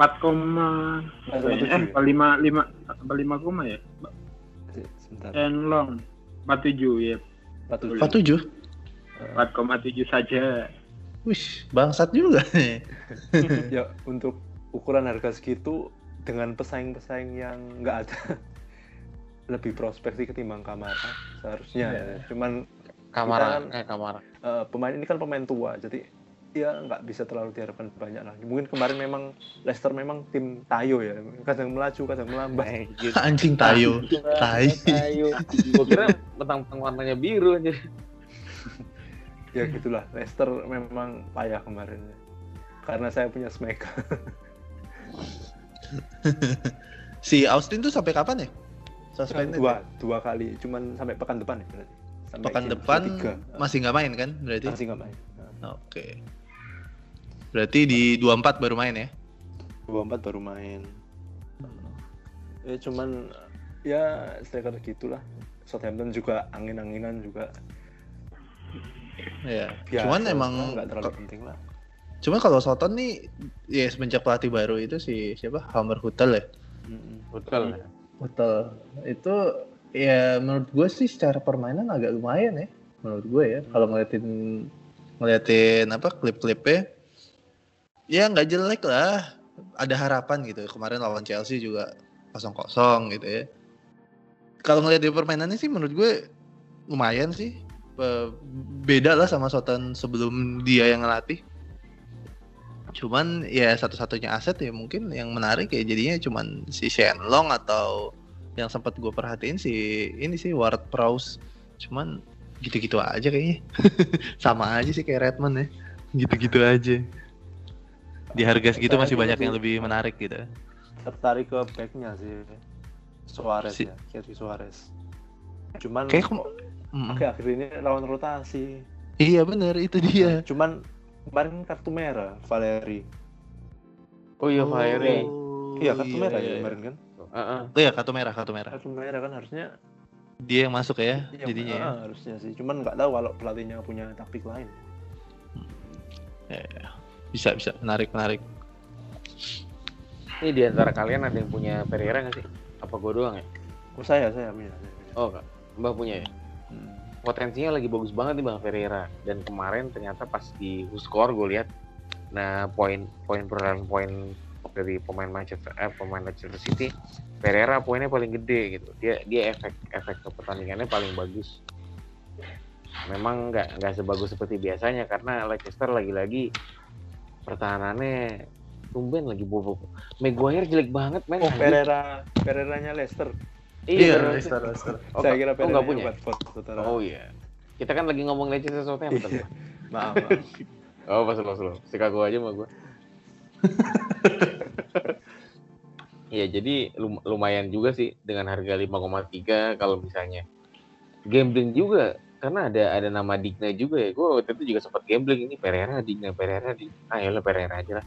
4, koma eh tujuh ya? lima lima lima koma ya sebentar Shenlong 47 ya 47 47. 4,7 saja Wih, bangsat juga nih. ya untuk ukuran harga segitu dengan pesaing-pesaing yang nggak ada lebih prospek sih ketimbang Kamara seharusnya Iya. cuman Kamar, Kita kan- eh kamar. eh, pemain ini kan pemain tua jadi ya nggak bisa terlalu diharapkan banyak lah mungkin kemarin memang Leicester memang tim tayo ya kadang melaju kadang melambat Eh, gitu. Anjing tayo. Tayo. Gua kira betang-betang warnanya biru aja. Ya gitulah Leicester memang payah kemarin karena saya punya Smeka Si Austin tuh sampai kapan ya? Suspended. dua dua kali cuman sampai pekan depan ya berarti Sampai Pekan depan ketiga. masih nggak main kan berarti? masih nggak main Oke. Berarti di 24 baru main ya? dua empat baru main ya cuman ya striker gitulah Southampton juga angin-anginan juga Iya. biasa Cuman emang nggak terlalu penting lah Cuma kalau Soton nih ya semenjak pelatih baru itu si siapa? Hammer Hutel ya. Mm-mm. Betul. Hutel itu ya menurut gue sih secara permainan agak lumayan ya. Menurut gue ya kalau ngeliatin ngeliatin apa klip-klipnya ya nggak jelek lah. Ada harapan gitu. Kemarin lawan Chelsea juga kosong-kosong gitu ya. Kalau ngeliat di permainannya sih menurut gue lumayan sih. Be- Beda lah sama Soton sebelum dia yang ngelatih. Cuman ya satu-satunya aset ya mungkin yang menarik ya jadinya cuman si Shenlong atau yang sempat gue perhatiin si ini sih Ward Prowse. Cuman gitu-gitu aja kayaknya. Sama aja sih kayak Redmond ya. Gitu-gitu aja. Di harga segitu masih banyak yang lebih menarik gitu. tertarik ke backnya sih Suarez Si- ya Sergio Suarez cuman Kayak Mm. akhir-akhir ini lawan rotasi Iya bener itu dia. cuman kemarin kartu merah Valeri Oh iya, Fahiri. iya kartu merah iya, ya iya. kemarin kan Heeh. Oh iya kartu merah, kartu merah. kartu merah kan harusnya Dia yang masuk ya iya, jadinya ya. ah, harusnya sih cuman nggak tahu kalau pelatihnya punya taktik lain Ya, Bisa bisa menarik menarik. Ini di antara kalian ada yang punya Pereira nggak sih? Apa gue doang ya? oh saya saya punya saya punya. Oh, Kak. Mbak punya ya? Hmm. Potensinya lagi bagus banget nih Bang Pereira. Dan kemarin ternyata pas di score gue lihat nah poin poin perolehan poin dari pemain Manchester eh, pemain Manchester City Pereira poinnya paling gede gitu. Dia dia efek efek pertandingannya paling bagus. Memang nggak nggak sebagus seperti biasanya karena Leicester lagi-lagi pertahanannya tumben lagi bobok. Maguire jelek banget men. oh Pereira Pereiranya Leicester Iya. Leicester, Leicester. Oh, saya kira oh, nggak punya. Watford. Oh iya. Kita kan lagi ngomong Leicester Southampton. Iya. maaf, maaf. Oh, pas lo slow. Chicago aja mah gue. Iya, jadi lum- lumayan juga sih dengan harga 5,3 kalau misalnya gambling juga karena ada ada nama Digna juga ya. Gue waktu itu juga sempat gambling ini Pereira, Digna, Pereira, di ah ya Pereira aja lah.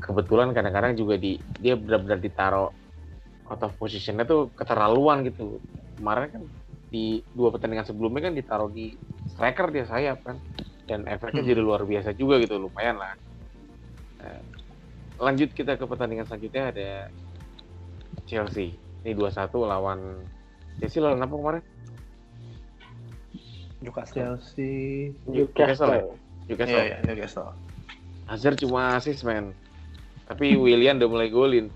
Kebetulan kadang-kadang juga di dia benar-benar ditaruh out of positionnya tuh keterlaluan gitu. Kemarin kan di dua pertandingan sebelumnya kan ditaruh di striker dia sayap kan dan efeknya Hmm. jadi luar biasa juga gitu lumayan lah Eh, lanjut kita ke pertandingan selanjutnya ada Chelsea ini 2-1 lawan Chelsea lawan apa kemarin? Newcastle Chelsea. Newcastle ya? Newcastle. Iya, iya, Newcastle. Hazard cuma assist men tapi William udah mulai golin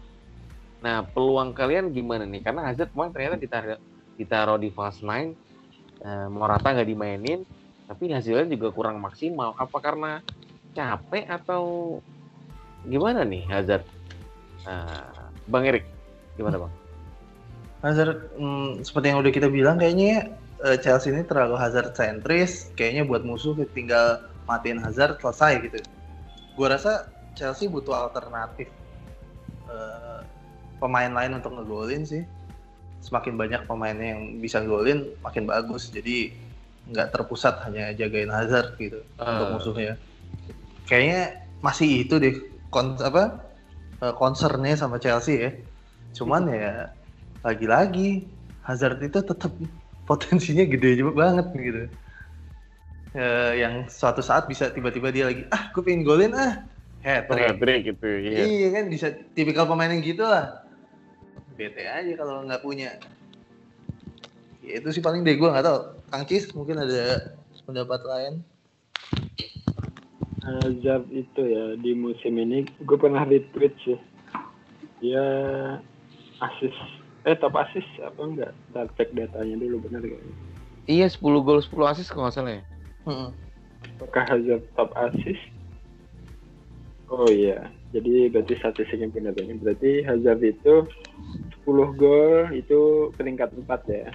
nah peluang kalian gimana nih? Karena Hazard kemarin ternyata ditaruh ditaruh di false nine Eh, Morata nggak dimainin tapi hasilnya juga kurang maksimal. Apa karena capek atau gimana nih Hazard? Nah, Bang Erik gimana bang? Hazard, hmm, seperti yang udah kita bilang kayaknya eh, Chelsea ini terlalu Hazard sentris. Kayaknya buat musuh tinggal matiin Hazard selesai gitu. Gua rasa Chelsea butuh alternatif. Eh, pemain lain untuk ngegolin sih. Semakin banyak pemainnya yang bisa golin, makin bagus. Jadi nggak terpusat hanya jagain Hazard gitu untuk Ah. musuhnya. Kayaknya masih itu deh kon apa eh, concernnya sama Chelsea ya. Cuman ya lagi-lagi Hazard itu tetap potensinya gede juga banget gitu. eh, yang suatu saat bisa tiba-tiba dia lagi ah gue pengen golin ah hat trick Hat-trick gitu. Iya. iya kan bisa tipikal pemain yang gitu lah bete aja kalau nggak punya. Ya, itu sih paling deh gue nggak tahu. Kang Cis mungkin ada pendapat lain? Hazard itu ya di musim ini gue pernah retweet sih. Dia asis eh top asis apa enggak? Ntar cek datanya dulu benar gak Iya 10 gol 10 assist kalau nggak salah ya. Mm-mm. apakah Hazard top asis? Oh iya jadi berarti statistiknya benar ini berarti Hazard itu 10 gol itu peringkat 4 ya.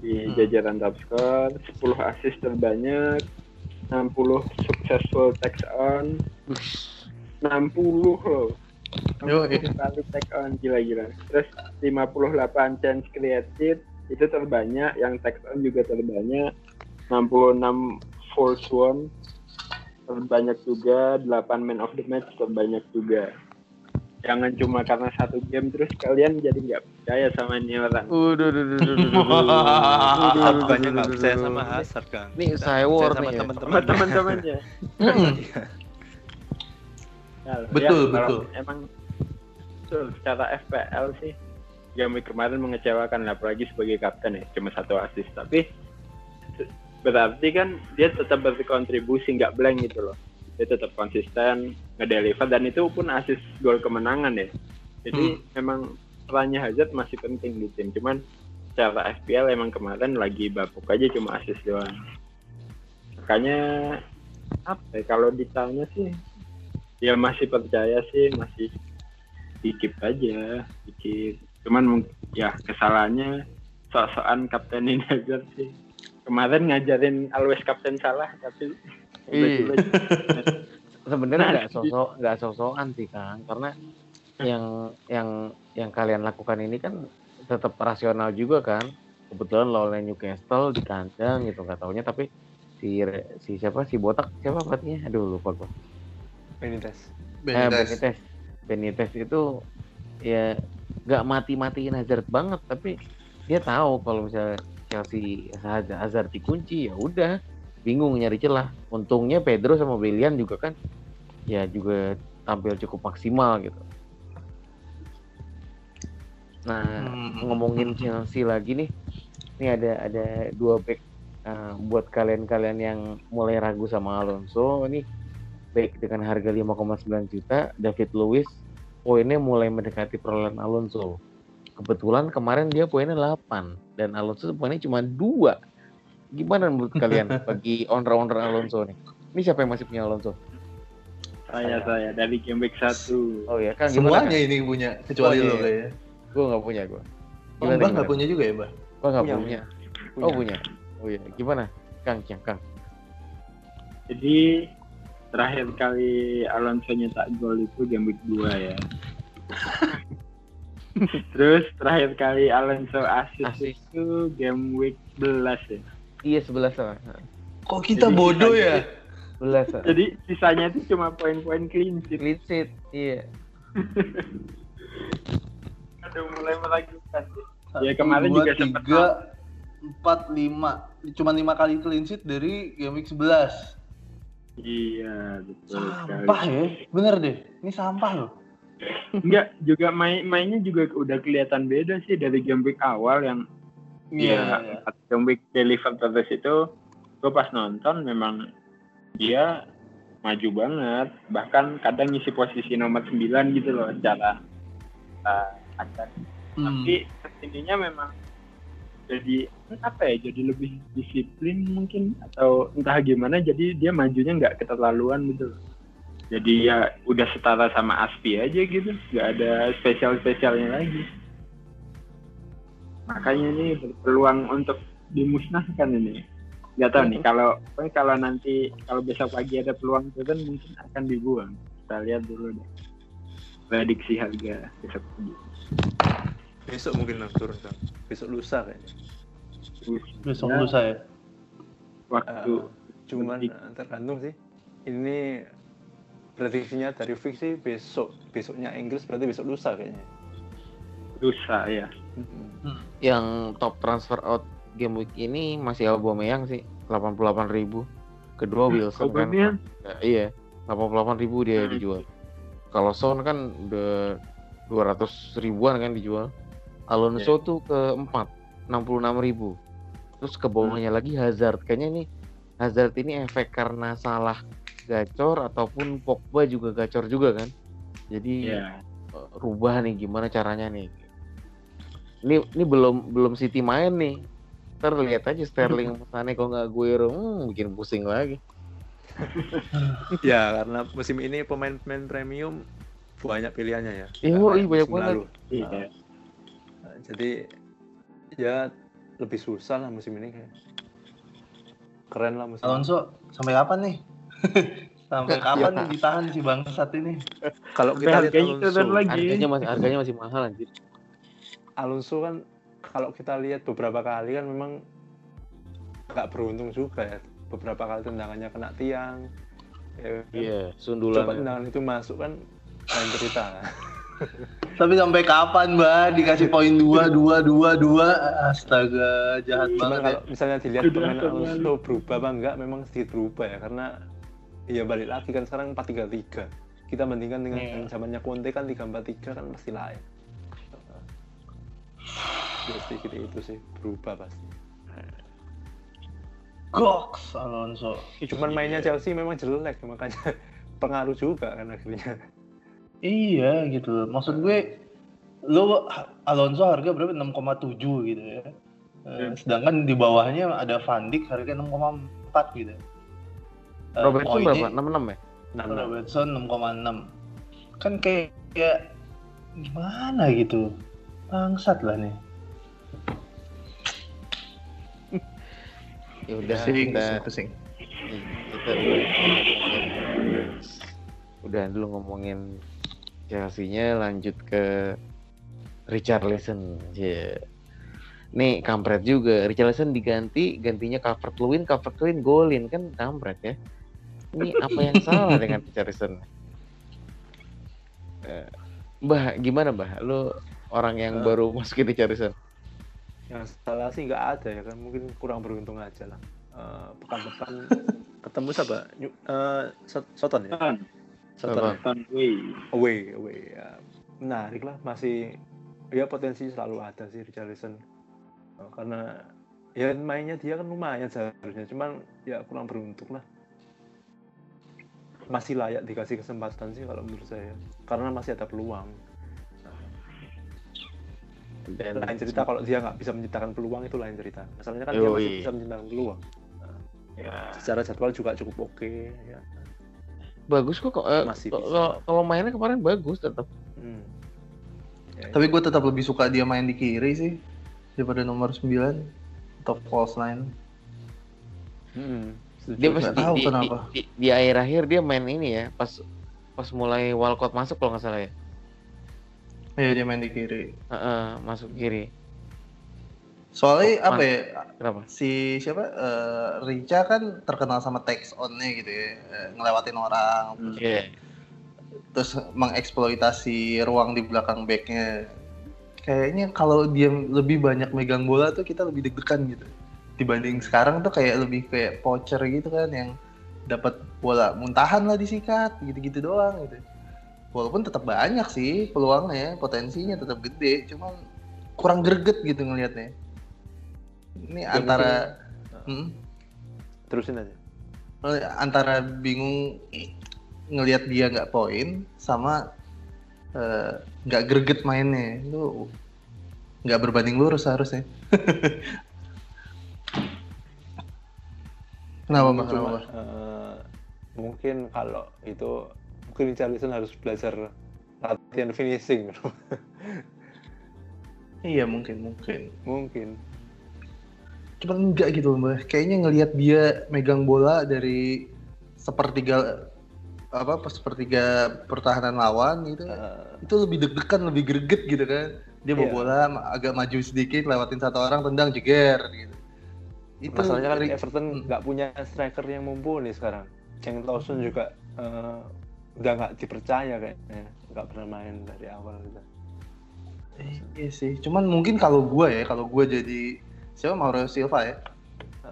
Di Hmm. jajaran top score 10 assist terbanyak 60 successful takes on 60 loh. Yo, 60 kali take on gila-gila. Terus 58 chance created itu terbanyak yang take on juga terbanyak 66 force won terbanyak juga. 8 man of the match terbanyak juga. Jangan cuma karena satu game terus kalian jadi nggak percaya sama ini orang. Udah, udah, udah, udah, udah, banyak nggak percaya sama Hazard kan Nih, saya war sama nih ya. teman-teman sama teman-temannya. Ya, Betul, ya, betul. Emang betul, secara FPL sih game week kemarin mengecewakan apalagi sebagai kapten ya cuma satu assist tapi berarti kan dia tetap berkontribusi nggak blank gitu loh. Dia tetap konsisten ngedeliver dan itu pun assist gol kemenangan ya. Jadi memang perannya Hazard masih penting di tim. Cuman secara FPL emang kemarin lagi bapuk aja cuma assist doang. Makanya apa ya, kalau ditanya sih ya masih percaya sih masih dikit aja dikit cuman ya kesalahannya sok-sokan kaptenin aja sih kemarin ngajarin always kapten salah tapi Iya. Sebenarnya Nah, nggak sosok nggak sosokan sih Kang, karena yang yang yang kalian lakukan ini kan tetap rasional juga kan. Kebetulan lawan Newcastle di kandang gitu nggak taunya tapi si si siapa si botak siapa pelatihnya aduh lupa gua Benitez Eh, Benitez. Benitez. Benitez itu ya nggak mati-matiin Hazard banget, tapi dia tahu kalau misalnya Chelsea Hazard, dikunci ya udah bingung nyari celah. Untungnya Pedro sama Willian juga kan ya juga tampil cukup maksimal gitu. Nah Hmm. ngomongin Chelsea lagi nih, ini ada ada dua back eh, buat kalian-kalian yang mulai ragu sama Alonso ini baik dengan harga 5,9 juta, David Luiz poinnya mulai mendekati perolehan Alonso. Kebetulan kemarin dia poinnya 8 dan Alonso poinnya cuma 2. Gimana menurut kalian bagi owner-owner Alonso nih? Ini siapa yang masih punya Alonso? saya saya dari game week satu Oh ya, kan Semuanya gimana? ini punya kecuali Oh, iya. lo kayaknya. Gue nggak punya gue. Oh, Mbah nggak punya juga ya, Mbah? Gue nggak Punya, punya. Oh punya. Oh iya, gimana? Kang, Kang, Kang. jadi terakhir kali Alonso nyetak gol itu game week 2 ya terus terakhir kali Alonso assist Assist. itu game week 11 ya Iya sebelas sama. Kok kita Jadi bodoh ya? Sebelas. jadi sisanya itu cuma poin-poin clean sheet Clean sheet. Iya. aduh mulai meragukan sih. Ya, kemarin juga sempet tiga, empat, lima. Cuma lima kali clean sheet dari game week 11. iya betul Sampah ya? Bener deh. Ini sampah loh. Enggak, juga main mainnya juga udah kelihatan beda sih dari game week awal yang Iya. ya empat game week deliver terus itu gue pas nonton memang dia maju banget bahkan kadang ngisi posisi nomor 9 gitu loh secara uh, akan Hmm. tapi ke sininya memang jadi apa ya jadi lebih disiplin mungkin atau entah gimana jadi dia majunya nggak keterlaluan gitu loh. Jadi ya udah setara sama Aspi aja gitu. Nggak ada spesial spesialnya lagi. Makanya ini berpeluang untuk dimusnahkan ini. Nggak tahu nih kalau pokoknya kalau nanti kalau besok pagi ada peluang turun mungkin akan dibuang. Kita lihat dulu deh. Prediksi harga besok pagi. Besok mungkin lah turun kan besok lusa kayaknya. Besok lusa ya. waktu Eh, cuman eh, tergantung sih. Ini prediksinya dari fix sih besok besoknya Inggris berarti besok lusa kayaknya lusa ya. Yang top transfer out game week ini masih Aubameyang sih. 88 ribu. Kedua Wilson kan. Aubameyang Ya, iya, 88 ribu dia Hmm. dijual. Kalau Son kan udah 200 ribuan kan dijual. Alonso tuh ke 4, 66 ribu. Terus ke bawahnya lagi Hazard. Kayaknya ini Hazard ini efek karena salah gacor ataupun Pogba juga gacor juga kan. Jadi ya eh, rubah nih gimana caranya nih. Ini ini belum belum City main nih. Ntar lihat aja Sterling Mane kok nggak Guero, hmm, bikin pusing lagi. ya karena musim ini pemain-pemain premium banyak pilihannya ya. Iya, iya, banyak banget. lalu. iya Nah, jadi ya lebih susah lah musim ini kayak. Keren lah musim. Alonso sampai kapan nih? sampai kapan Ya. nih ditahan si bangsat ini? Kalau kita lihat harganya Alonso, lagi. Harganya masih harganya masih mahal anjir. Alonso kan kalau kita lihat beberapa kali kan memang nggak beruntung juga ya. Beberapa kali tendangannya kena tiang. Ya, kan? Iya, Coba sundulan. tendangan itu masuk kan lain cerita. Tapi sampai kapan, Mbak? Dikasih poin dua, dua, dua, dua. Astaga, jahat Cuman banget ya. kalau misalnya dilihat pemain. Alonso berubah apa enggak memang sedikit berubah ya karena ya balik lagi kan sekarang 4-3-3 kita bandingkan dengan yang zamannya Conte kan 3-4-3 kan pasti lain ya sedikit itu sih berubah pasti Goks Alonso. cuman mainnya Chelsea memang jelek makanya pengaruh juga kan akhirnya Iya gitu loh. Maksud gue lo Alonso harga berapa 6,7 gitu ya. Eh, sedangkan di bawahnya ada Van Dijk harga 6,4 gitu. Eh, Robertson berapa? 66 ya? nah, nah. Robertson 6,6. Kan kayak, kayak gimana gitu. Bangsat lah nih. Ya udah Pusing, kita pusing. kita udah ngomongin udah dulu ngomongin Chelsea-nya lanjut ke Richarlison. Yeah. Nih kampret juga. Richarlison diganti, gantinya Calvert Lewin, Calvert Lewin golin kan kampret ya. Ini apa yang salah dengan Richarlison? Eh, Mbah, gimana Mbah? Lu orang yang Eh. baru masukin Richarlison. yang salah sih nggak ada ya kan mungkin kurang beruntung aja lah Eh, pekan depan ketemu siapa eh, Sot- Soton ya Soton ya? Ton Wei. away away ya. menarik lah masih ya potensi selalu ada sih Richarlison Eh, karena ya mainnya dia kan lumayan seharusnya cuman ya kurang beruntung lah masih layak dikasih kesempatan sih kalau menurut saya karena masih ada peluang Dan lain cerita kalau dia nggak bisa menciptakan peluang itu lain cerita masalahnya kan Yoi. dia masih bisa menciptakan peluang Ya. secara jadwal juga cukup oke ya bagus kok eh, Masih kalau- kalau mainnya kemarin bagus tetap. Hmm. Ya, Tapi gue tetap lebih suka dia main di kiri sih daripada nomor 9 atau false line. hmm. Dia pas Nggak di, tahu di, kenapa. di, di, di akhir-akhir dia main ini ya, pas pas mulai Walcott masuk kalau nggak salah ya. Iya dia main di kiri. Heeh, masuk kiri. Soalnya Oh, apa man. ya Kenapa? si siapa eh, Rica kan terkenal sama text on-nya gitu ya, eh, ngelewatin orang, Hmm. Iya. terus mengeksploitasi ruang di belakang backnya. Kayaknya kalau dia lebih banyak megang bola tuh kita lebih deg-degan gitu. Dibanding sekarang tuh kayak lebih kayak poacher gitu kan yang dapat bola muntahan lah disikat gitu-gitu doang gitu. Walaupun tetap banyak sih peluangnya, potensinya tetap gede, cuman kurang greget gitu ngelihatnya. Ini Ya, antara Hmm? terusin aja. Antara bingung ngelihat dia nggak poin sama eh, nggak greget mainnya. Lu nggak berbanding lurus harusnya. Kenapa mbak? Kenapa Mbak? eh, mungkin kalau itu mungkin Richarlison harus belajar latihan finishing. Iya mungkin mungkin. Mungkin cuman enggak gitu mbak kayaknya ngelihat dia megang bola dari sepertiga apa sepertiga pertahanan lawan gitu Eh, itu lebih deg-degan lebih greget gitu kan dia bawa Iya. bola agak maju sedikit lewatin satu orang tendang jeger gitu itu masalahnya kan Everton Hmm. nggak punya striker yang mumpuni sekarang Cenk Tosun juga eh, udah nggak dipercaya kayaknya nggak pernah main dari awal gitu. iya sih cuman mungkin kalau gue ya kalau gue jadi siapa Mauro Silva ya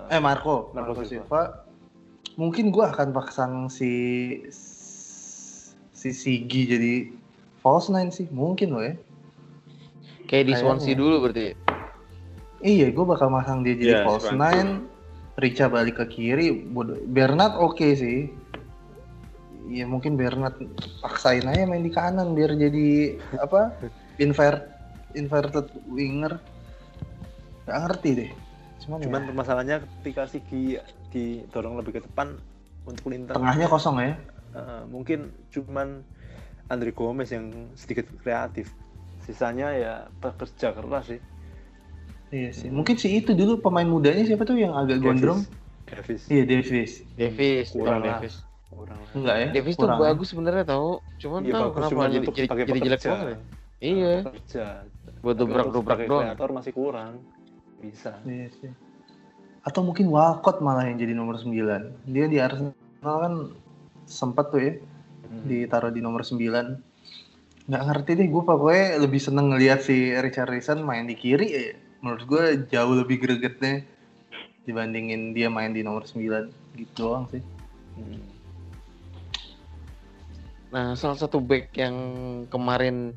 eh Marco, Marco Marco, Silva. Silva. Mungkin gue akan pasang si si Sigi jadi false nine sih, mungkin loh ya. Kayak di. Swansea dulu berarti. Iya, gue bakal masang dia jadi Iya, false Swansea. nine. Rica balik ke kiri, Bernat oke sih. Iya mungkin Bernat paksain aja main di kanan biar jadi apa invert inverted winger. Gak ngerti deh. Cuman, Cuman ya, permasalahannya ketika Sigi didorong lebih ke depan untuk lintas tengahnya kosong ya. eh, mungkin cuman Andre Gomez yang sedikit kreatif. Sisanya ya bekerja keras sih. Iya sih. Mungkin sih itu dulu pemain mudanya siapa tuh yang agak gondrong? Davis. Iya Davis. Davis, Kurang. Davis. Kurang. Enggak ya? Davis tuh Kurang. bagus sebenarnya tau. Cuman Iya tahu bagus kenapa cuma jadi, jadi, jadi jelek pekerja. banget. ya? Iya, Pekerja. buat dobrak dobrak doang. kreator masih kurang. Bisa. Iya sih. Atau mungkin Walcott malah yang jadi nomor 9. Dia di Arsenal kan sempat tuh ya Hmm. ditaruh di nomor 9. Nggak ngerti deh, gue pokoknya lebih seneng ngelihat si Richarlison main di kiri ya. Menurut gue jauh lebih gregetnya dibandingin dia main di nomor 9 gitu doang sih. Hmm. Nah, salah satu back yang kemarin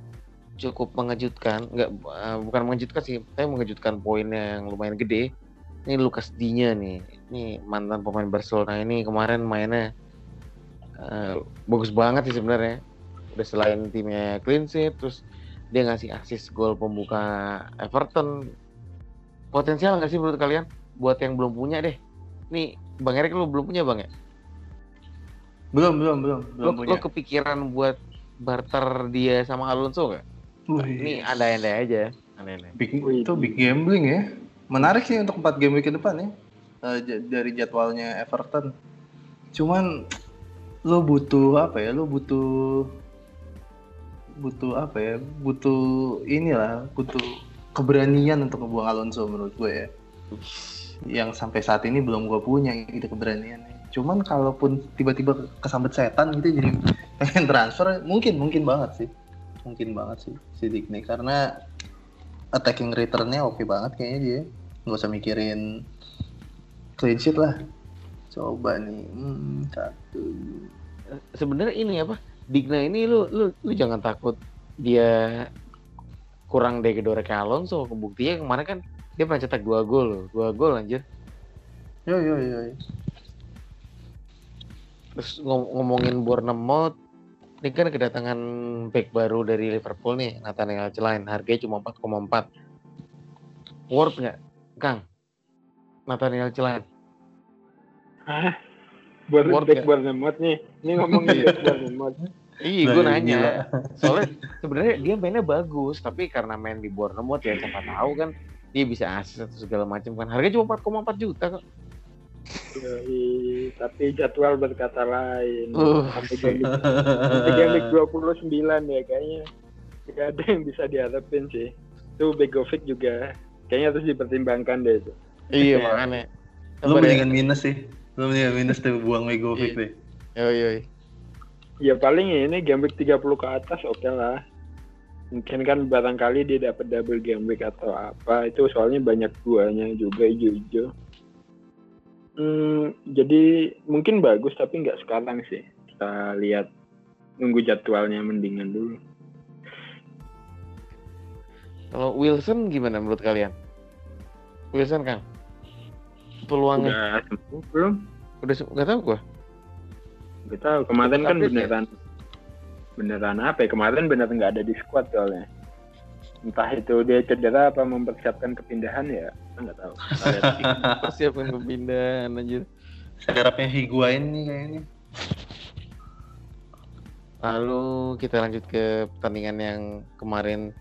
cukup mengejutkan, nggak eh, bukan mengejutkan sih, tapi mengejutkan poinnya yang lumayan gede. Ini Lucas Dinya nih, ini mantan pemain Barcelona ini kemarin mainnya eh, bagus banget sih sebenarnya. Udah selain timnya clean sheet, terus dia ngasih assist gol pembuka Everton. Potensial nggak sih menurut kalian? Buat yang belum punya deh. Nih, Bang Erik lu belum punya Bang ya? Belum, belum, belum, lo, belum punya. lo kepikiran buat barter dia sama Alonso gak? Wih, Ini andai-andai aja, andai-andai. big, Wih. itu big gambling ya. Menarik sih untuk 4 game week ke depan ya. Eh, j- dari jadwalnya Everton. Cuman lo butuh apa ya? Lo butuh butuh apa ya? Butuh inilah, butuh keberanian untuk ngebuang Alonso menurut gue ya. Yang sampai saat ini belum gue punya gitu keberaniannya. Cuman kalaupun tiba-tiba kesambet setan gitu jadi pengen transfer, mungkin mungkin banget sih. Mungkin banget sih si Digne karena attacking returnnya oke banget kayaknya dia nggak usah mikirin clean sheet lah coba nih hmm, satu Sebenarnya ini apa? Digna ini lu lu lu jangan takut dia kurang degedore ke Alonso. Kebuktinya kemarin kan dia pernah cetak dua gol, loh. dua gol anjir. yo yo yo yo. Terus ngom- ngomongin Bournemouth, ini kan kedatangan back baru dari Liverpool nih, Nathaniel Celain. Harganya cuma 4,4. Worth nggak, Kang? Nathaniel Celain. Hah? Buat Worth back ya? Bournemouth nih. Ini ngomongin back Bournemouth. Iya, Nah, gue gila. nanya. Soalnya sebenarnya dia mainnya bagus, tapi karena main di Bournemouth ya siapa tahu kan dia bisa assist atau segala macam kan. Harganya cuma 4,4 juta kok. Yoi, tapi jadwal berkata lain. Uh, Sampai game week- sampai game week 29 ya kayaknya. Gak ada yang bisa diharapin sih. Itu Begovic juga kayaknya harus dipertimbangkan deh itu. iya makanya. lu mendingan minus sih lu mendingan minus tuh buang Wegovic Iya. deh Yoi, yoi. Ya paling ini game week 30 ke atas oke lah. Mungkin kan barangkali dia dapat double game week atau apa. Itu soalnya banyak duanya juga hijau-hijau. Hmm, jadi mungkin bagus tapi nggak sekarang sih. Kita lihat nunggu jadwalnya mendingan dulu. Kalau Wilson gimana menurut kalian? Wilson Kang? Peluangnya Udah sembuh belum? udah se- nggak tahu gua. Gak tahu. Kemarin kan ya? beneran beneran apa ya? Kemarin beneran nggak ada di squad soalnya. Entah itu dia cedera apa mempersiapkan kepindahan ya, nggak tahu. Persiapkan kepindahan anjir. garapnya Higuain nih kayaknya Lalu kita lanjut ke pertandingan yang kemarin.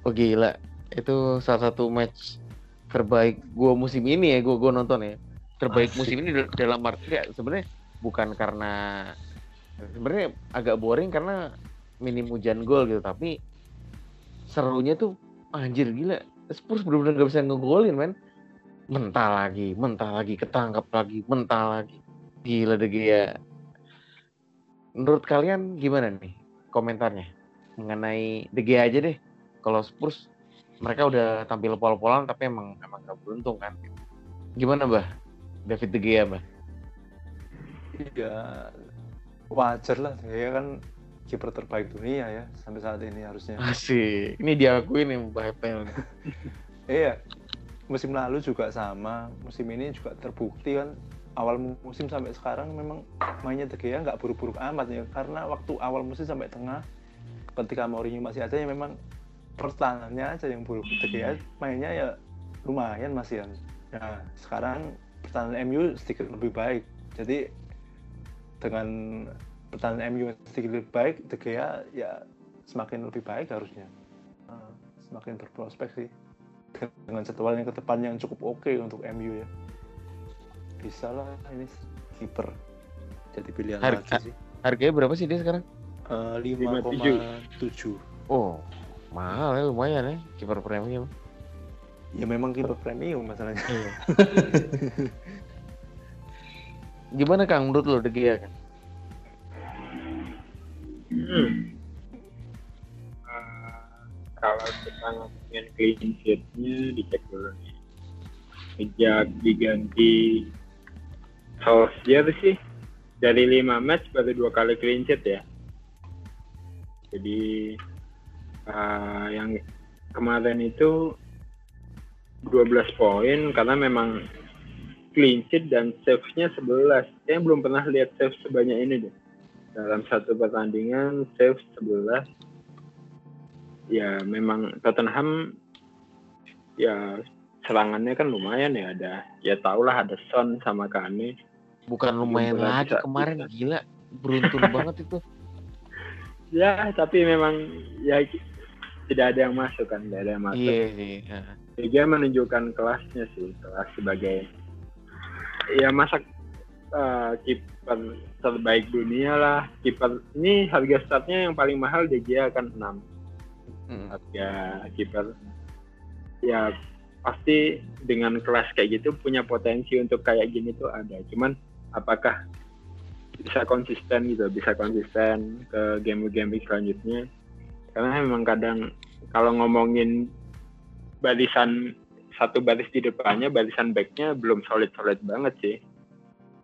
Oh gila, itu salah satu match terbaik gua musim ini ya, gua gua nonton ya. Terbaik Asik. musim ini dal- dalam arti ya, sebenarnya bukan karena sebenarnya agak boring karena minim hujan gol gitu, tapi serunya tuh anjir gila. Spurs benar-benar gak bisa ngegolin men. Mental lagi, mental lagi, ketangkap lagi, mental lagi. Gila deh Gea. Menurut kalian gimana nih komentarnya mengenai Gea aja deh. Kalau Spurs mereka udah tampil pol-polan tapi emang emang gak beruntung kan. Gimana bah? David De Gea mah. Iya wajar lah dia kan kiper terbaik dunia ya sampai saat ini harusnya. Asik. Ini diakui nih Mbak Hepel. Iya musim lalu juga sama musim ini juga terbukti kan awal musim sampai sekarang memang mainnya De Gea nggak buruk-buruk amat ya karena waktu awal musim sampai tengah ketika Mourinho masih ada ya memang pertahanannya aja yang buruk De Gea mainnya ya lumayan masih kan nah sekarang pertahanan MU sedikit lebih baik jadi dengan pertahanan MU sedikit lebih baik De Gea ya semakin lebih baik harusnya. Nah, semakin berprospek sih. Dengan jadwal yang ke depan yang cukup oke untuk MU ya. Bisa lah ini kiper jadi pilihan Harga- lagi sih. Harganya berapa sih dia sekarang? Eh, 5,7 Oh, mahal ya lumayan ya kiper premium. ya memang kiper premium masalahnya. Gimana Kang? Menurut lo De Gea kan? Hmm. Eh, kalau kita ngomongin clean sheet-nya dicek dulu nih. Sejak diganti Solskjaer sih dari 5 match baru dua kali clean sheet ya. Jadi eh, yang kemarin itu 12 poin karena memang clean sheet dan save-nya 11. Saya belum pernah lihat save sebanyak ini deh dalam satu pertandingan save 11 ya memang Tottenham ya serangannya kan lumayan ya ada ya tau lah ada Son sama Kane Bukan lumayan Belum lagi bisa- kemarin gila. Beruntung banget itu. ya tapi memang ya tidak ada yang masuk kan tidak ada yang masuk Iya ya. dia menunjukkan kelasnya sih kelas sebagai ya masa eh, kiper terbaik dunia lah. Kiper ini harga startnya yang paling mahal De Gea kan 6 Mm. harga kiper. Ya pasti dengan kelas kayak gitu punya potensi untuk kayak gini tuh ada. Cuman apakah bisa konsisten gitu? Bisa konsisten ke game-game selanjutnya? Karena memang kadang kalau ngomongin barisan satu baris di depannya barisan backnya belum solid solid banget sih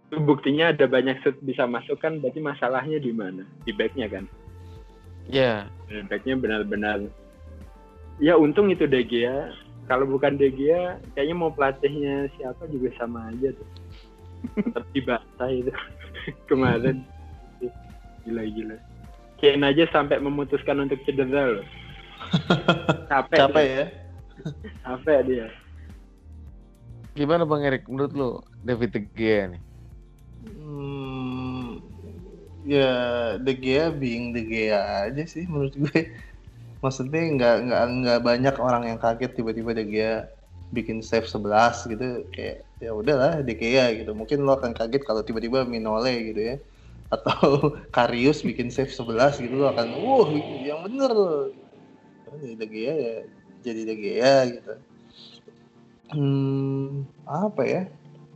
itu buktinya ada banyak shoot bisa masuk kan berarti masalahnya di mana? Di backnya kan? Ya, dan backnya benar-benar. Ya untung itu De Gea. Kalau bukan De Gea kayaknya mau pelatihnya siapa juga sama aja tuh. Seperti itu. Kemarin. Gila-gila. Kane aja sampai memutuskan untuk cedera loh. Capek Capek dia, ya. capek dia. Gimana Bang Erik? Menurut lo David De Gea nih? Hmm, ya De Gea being De Gea aja sih menurut gue. Maksudnya nggak nggak nggak banyak orang yang kaget tiba-tiba De Gea bikin save 11 gitu kayak ya udahlah De Gea gitu. Mungkin lo akan kaget kalau tiba-tiba Minole gitu ya. Atau Karius bikin save 11 gitu lo akan wah yang bener loh. Jadi De Gea ya jadi De Gea gitu. Hmm, apa ya?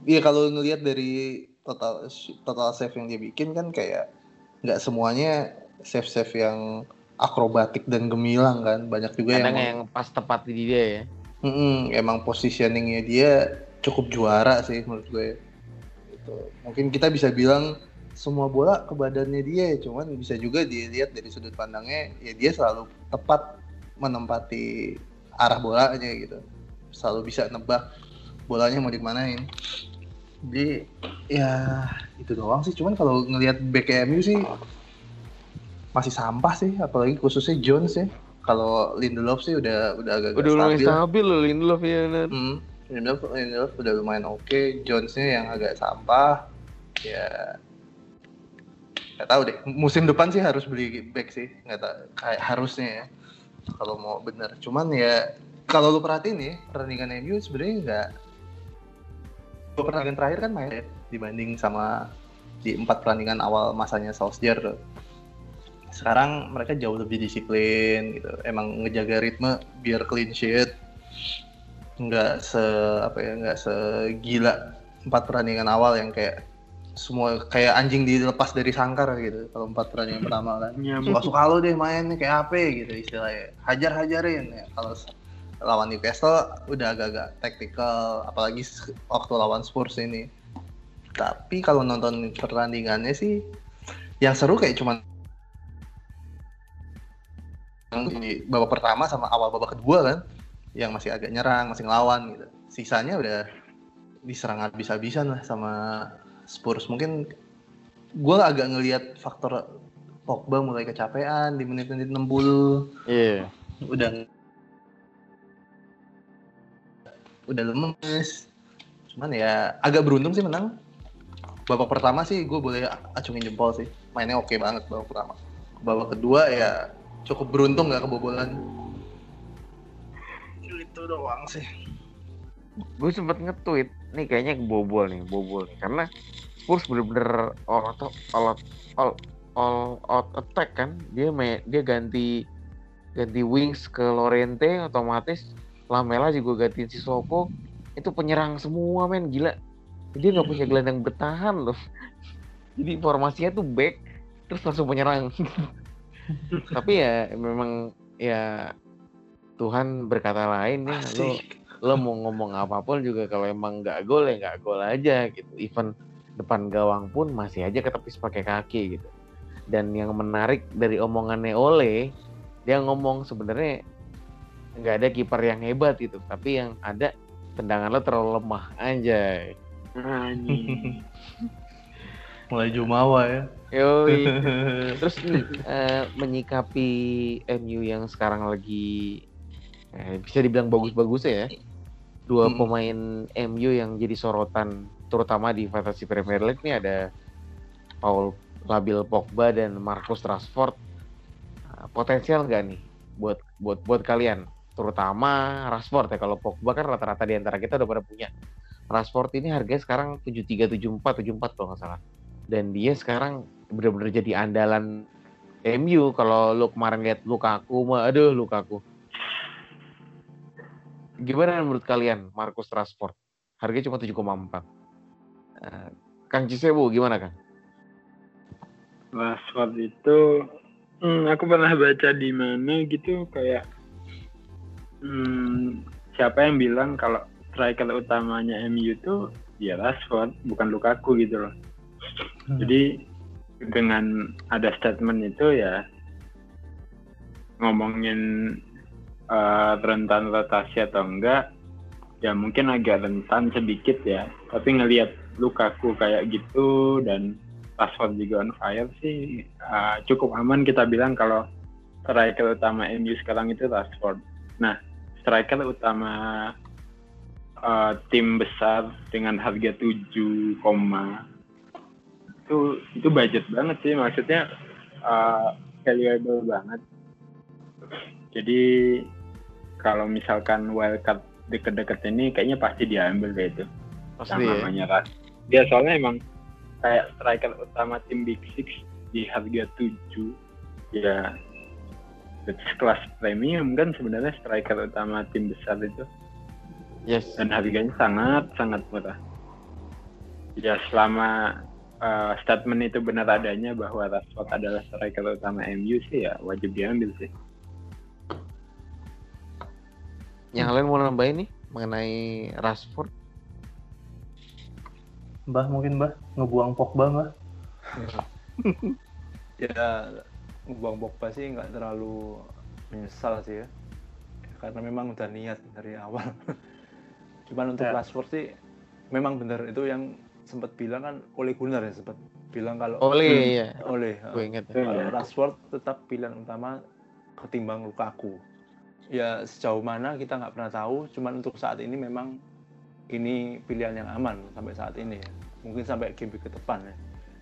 Iya kalau ngelihat dari total total save yang dia bikin kan kayak nggak semuanya save save yang akrobatik dan gemilang kan banyak juga Kadang yang, yang pas tepat di dia ya. Mm-mm, emang positioningnya dia cukup juara sih menurut gue gitu. mungkin kita bisa bilang semua bola ke badannya dia cuman bisa juga dilihat dari sudut pandangnya ya dia selalu tepat menempati arah bolanya gitu selalu bisa nebak bolanya mau dikemanain jadi ya itu doang sih cuman kalau ngelihat BKMU sih masih sampah sih apalagi khususnya Jones ya kalau Lindelof sih udah udah agak Udah lumayan stabil stabil loh Lindelof ya. Hmm, Lindelof, Lindelof udah lumayan oke. Jonesnya yang agak sampah. Ya, nggak tahu deh. Musim depan sih harus beli back sih. Nggak tahu. Kayak harusnya ya. Kalau mau bener. Cuman ya kalau lu perhatiin nih pertandingan MU sebenarnya nggak. Dua pertandingan terakhir kan main. Ya, dibanding sama di empat pertandingan awal masanya Solskjaer tuh. Sekarang mereka jauh lebih disiplin gitu. Emang ngejaga ritme biar clean sheet. Nggak se apa ya nggak segila empat pertandingan awal yang kayak semua kayak anjing dilepas dari sangkar gitu. Kalau empat pertandingan pertama kan. Suka suka lo deh main kayak apa gitu istilahnya. Hajar hajarin ya kalau lawan Newcastle udah agak-agak taktikal apalagi waktu lawan Spurs ini Tapi kalau nonton pertandingannya sih yang seru kayak cuman di babak pertama sama awal babak kedua kan yang masih agak nyerang, masih ngelawan gitu. Sisanya udah diserang habis-habisan lah sama Spurs. Mungkin gue agak ngelihat faktor Pogba mulai kecapean di menit-menit 60 Iya. udah udah lemes. Cuman ya agak beruntung sih menang. Babak pertama sih gue boleh acungin jempol sih. Mainnya oke banget babak pertama. Babak kedua ya cukup beruntung nggak kebobolan. Itu doang sih. Gue sempet nge-tweet, nih kayaknya bobol nih, bobol nih. Karena Spurs bener-bener all out, all out, all, all out attack kan. Dia main, dia ganti ganti wings ke Lorente otomatis Lamela juga gantiin si Soko. Itu penyerang semua men. Gila. Dia nggak punya gelandang bertahan loh. Jadi formasinya tuh back terus langsung penyerang tapi ya memang ya Tuhan berkata lain ya. Lo lo mau ngomong apa pun juga kalau emang nggak gol ya nggak gol aja gitu. Even depan gawang pun masih aja ketepis pakai kaki gitu. Dan yang menarik dari omongannya Ole dia ngomong sebenarnya nggak ada kiper yang hebat gitu tapi yang ada tendangan lo terlalu lemah aja mulai jumawa ya. Yoi. terus nih eh, menyikapi MU yang sekarang lagi eh, bisa dibilang bagus-bagus ya. Dua Hmm. pemain MU yang jadi sorotan terutama di Fantasy Premier League nih ada Paul Labil Pogba dan Marcus Rashford. Eh, potensial nggak nih buat buat buat kalian terutama Rashford ya kalau Pogba kan rata-rata di antara kita udah pada punya. Rashford ini harganya sekarang 73 74 74 kalau nggak salah. Dan dia sekarang bener-bener jadi andalan MU kalau lu kemarin lihat Lukaku mah aduh Lukaku. Gimana menurut kalian Marcus Rashford? Harganya cuma 7,4 Eh, Kang Cisebu gimana Kang? Rashford itu hmm, aku pernah baca di mana gitu kayak hmm, siapa yang bilang kalau striker utamanya MU itu ya Rashford bukan Lukaku gitu loh. Jadi dengan ada statement itu ya ngomongin eh, rentan rotasi atau enggak ya mungkin agak rentan sedikit ya tapi ngelihat Lukaku kayak gitu dan Rashford juga on fire sih uh, cukup aman kita bilang kalau striker utama MU sekarang itu Rashford. Nah, striker utama uh, tim besar dengan harga 7, itu itu budget banget sih maksudnya uh, valuable banget. Jadi kalau misalkan wildcard deket-deket ini kayaknya pasti diambil deh itu pasti yang ya Ras. Dia soalnya emang kayak striker utama tim Big Six di harga 7 ya kelas premium kan sebenarnya striker utama tim besar itu. Yes. Dan harganya sangat sangat murah. Ya selama uh, statement itu benar adanya bahwa Rashford adalah striker utama MU sih ya wajib diambil sih. yang kalian mau nambahin nih mengenai Rashford? Mbah mungkin mbah. Ngebuang Pogba mbah. Ya buang Pogba sih nggak terlalu menyesal sih ya. Karena memang udah niat dari awal. Cuman untuk Ya. Rashford sih memang benar itu yang sempat bilang kan oleh Gunnar ya sempat bilang kalau oleh ya oleh gue inget ya. kalau Rashford tetap pilihan utama ketimbang Lukaku ya sejauh mana kita nggak pernah tahu. Cuman untuk saat ini memang ini pilihan yang aman sampai saat ini. Ya. mungkin sampai game ke depan ya.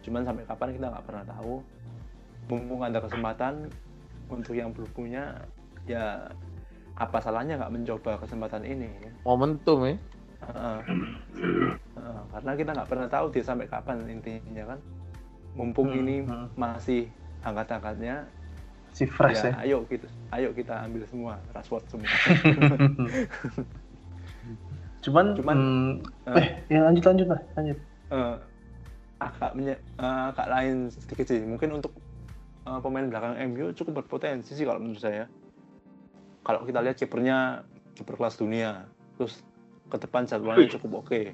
Cuman sampai kapan kita nggak pernah tahu mumpung ada kesempatan untuk yang belum punya ya apa salahnya nggak mencoba kesempatan ini ya. momentum ya? Heeh. Heeh, karena kita nggak pernah tahu dia sampai kapan intinya kan? Mumpung Hmm, ini hmm. masih angkat-angkatnya si fresh ya, ya, ayo kita ayo kita ambil semua Rashford semua. Cuman Cuman, hmm, eh, eh ya lanjut lanjut lah lanjut. Eh, agak menye- eh, agak lain sedikit sih. Mungkin untuk eh, pemain belakang MU cukup berpotensi sih kalau menurut saya kalau kita lihat kipernya kiper kelas dunia terus ke depan jadwalnya cukup oke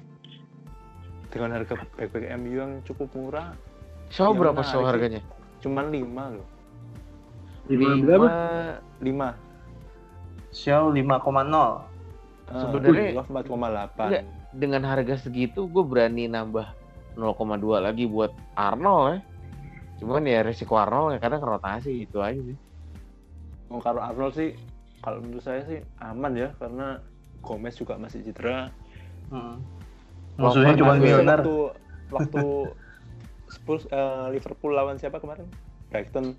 dengan harga back-back MU yang cukup murah Shaw Yang berapa sih. harganya? cuman 5 loh Lima berapa? 5 Xiao 5,0. Sebenarnya- Love 4,8 Enggak. Dengan harga segitu gue berani nambah 0,2 lagi buat Arnold ya. Cuman ya resiko Arnold ya kadang rotasi itu aja sih. Oh, kalau Arnold sih kalau menurut saya sih aman ya karena Gomez juga masih cedera Hmm. Musuhnya cuma Milner. waktu waktu Spurs eh, Liverpool lawan siapa kemarin Brighton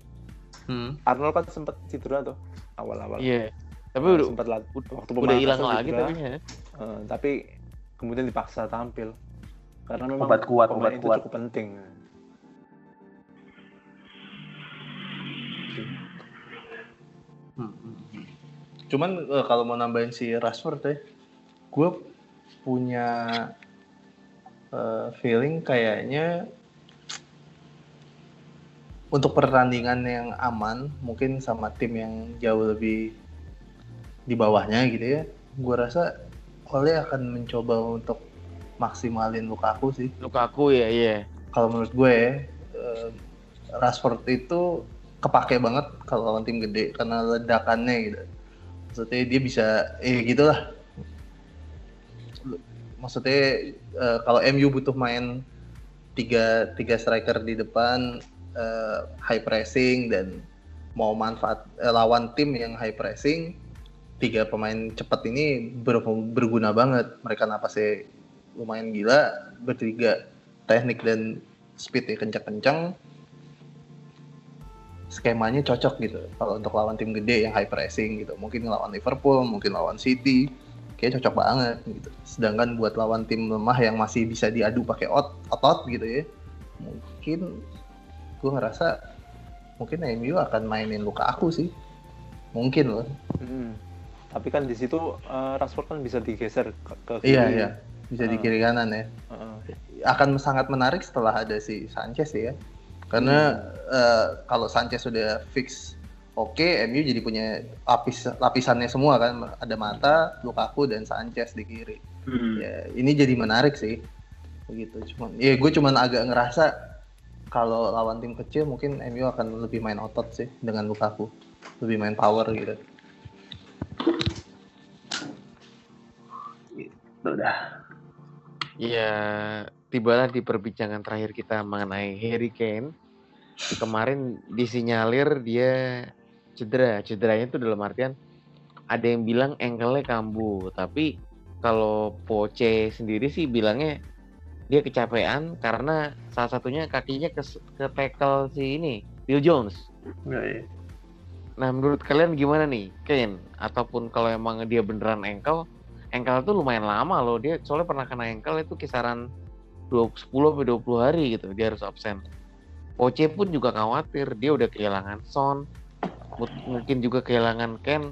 Hmm. Arnold kan sempat cedera tuh awal-awal Iya. Tapi Nah, udah sempat waktu udah hilang lagi tapi ya. Eh, tapi kemudian dipaksa tampil karena memang Obat kuat, pemain obat itu kuat. cukup penting Cuman eh, kalau mau nambahin si Rashford ya, gue punya eh, feeling kayaknya untuk pertandingan yang aman, mungkin sama tim yang jauh lebih di bawahnya gitu ya, gue rasa Ole akan mencoba untuk maksimalin Lukaku sih. Lukaku ya, iya. Kalau menurut gue, ya, eh, Rashford itu kepake banget kalau lawan tim gede karena ledakannya gitu. Maksudnya dia bisa, eh gitulah. Maksudnya eh, kalau MU butuh main tiga tiga striker di depan, eh, high pressing dan mau manfaat eh, lawan tim yang high pressing, tiga pemain cepat ini ber- berguna banget. Mereka napasnya lumayan gila, bertiga teknik dan speednya kencang-kencang skemanya cocok gitu kalau untuk lawan tim gede yang high pressing gitu mungkin lawan Liverpool mungkin lawan City kayak cocok banget gitu sedangkan buat lawan tim lemah yang masih bisa diadu pakai ot otot gitu ya mungkin gue ngerasa mungkin MU akan mainin luka aku sih mungkin loh Mm. tapi kan di situ eh, Rashford kan bisa digeser ke, ke iya kiri. iya bisa di Ah. kiri kanan ya Heeh. akan sangat menarik setelah ada si Sanchez ya. Karena eh, kalau Sanchez sudah fix oke, MU jadi punya lapis lapisannya semua kan. Ada Mata, Lukaku dan Sanchez di kiri. Hmm. Ya, ini jadi menarik sih. Begitu. Cuman ya gue cuman agak ngerasa kalau lawan tim kecil mungkin MU akan lebih main otot sih dengan Lukaku. Lebih main power gitu. Dah. Ya, tibalah di perbincangan terakhir kita mengenai Harry Kane. Kemarin disinyalir dia cedera. Cederanya itu dalam artian ada yang bilang ankle-nya kambuh, tapi kalau Poche sendiri sih bilangnya dia kecapean karena salah satunya kakinya ke, ke tackle si ini, Phil Jones. Enggak ya. Nah, menurut kalian gimana nih, Kane? Ataupun kalau emang dia beneran ankle, ankle itu lumayan lama loh. Dia soalnya pernah kena ankle itu kisaran 20, 10 sampai 20 hari gitu. Dia harus absen. Poche pun juga khawatir. Dia udah kehilangan Son. Mungkin juga kehilangan Ken.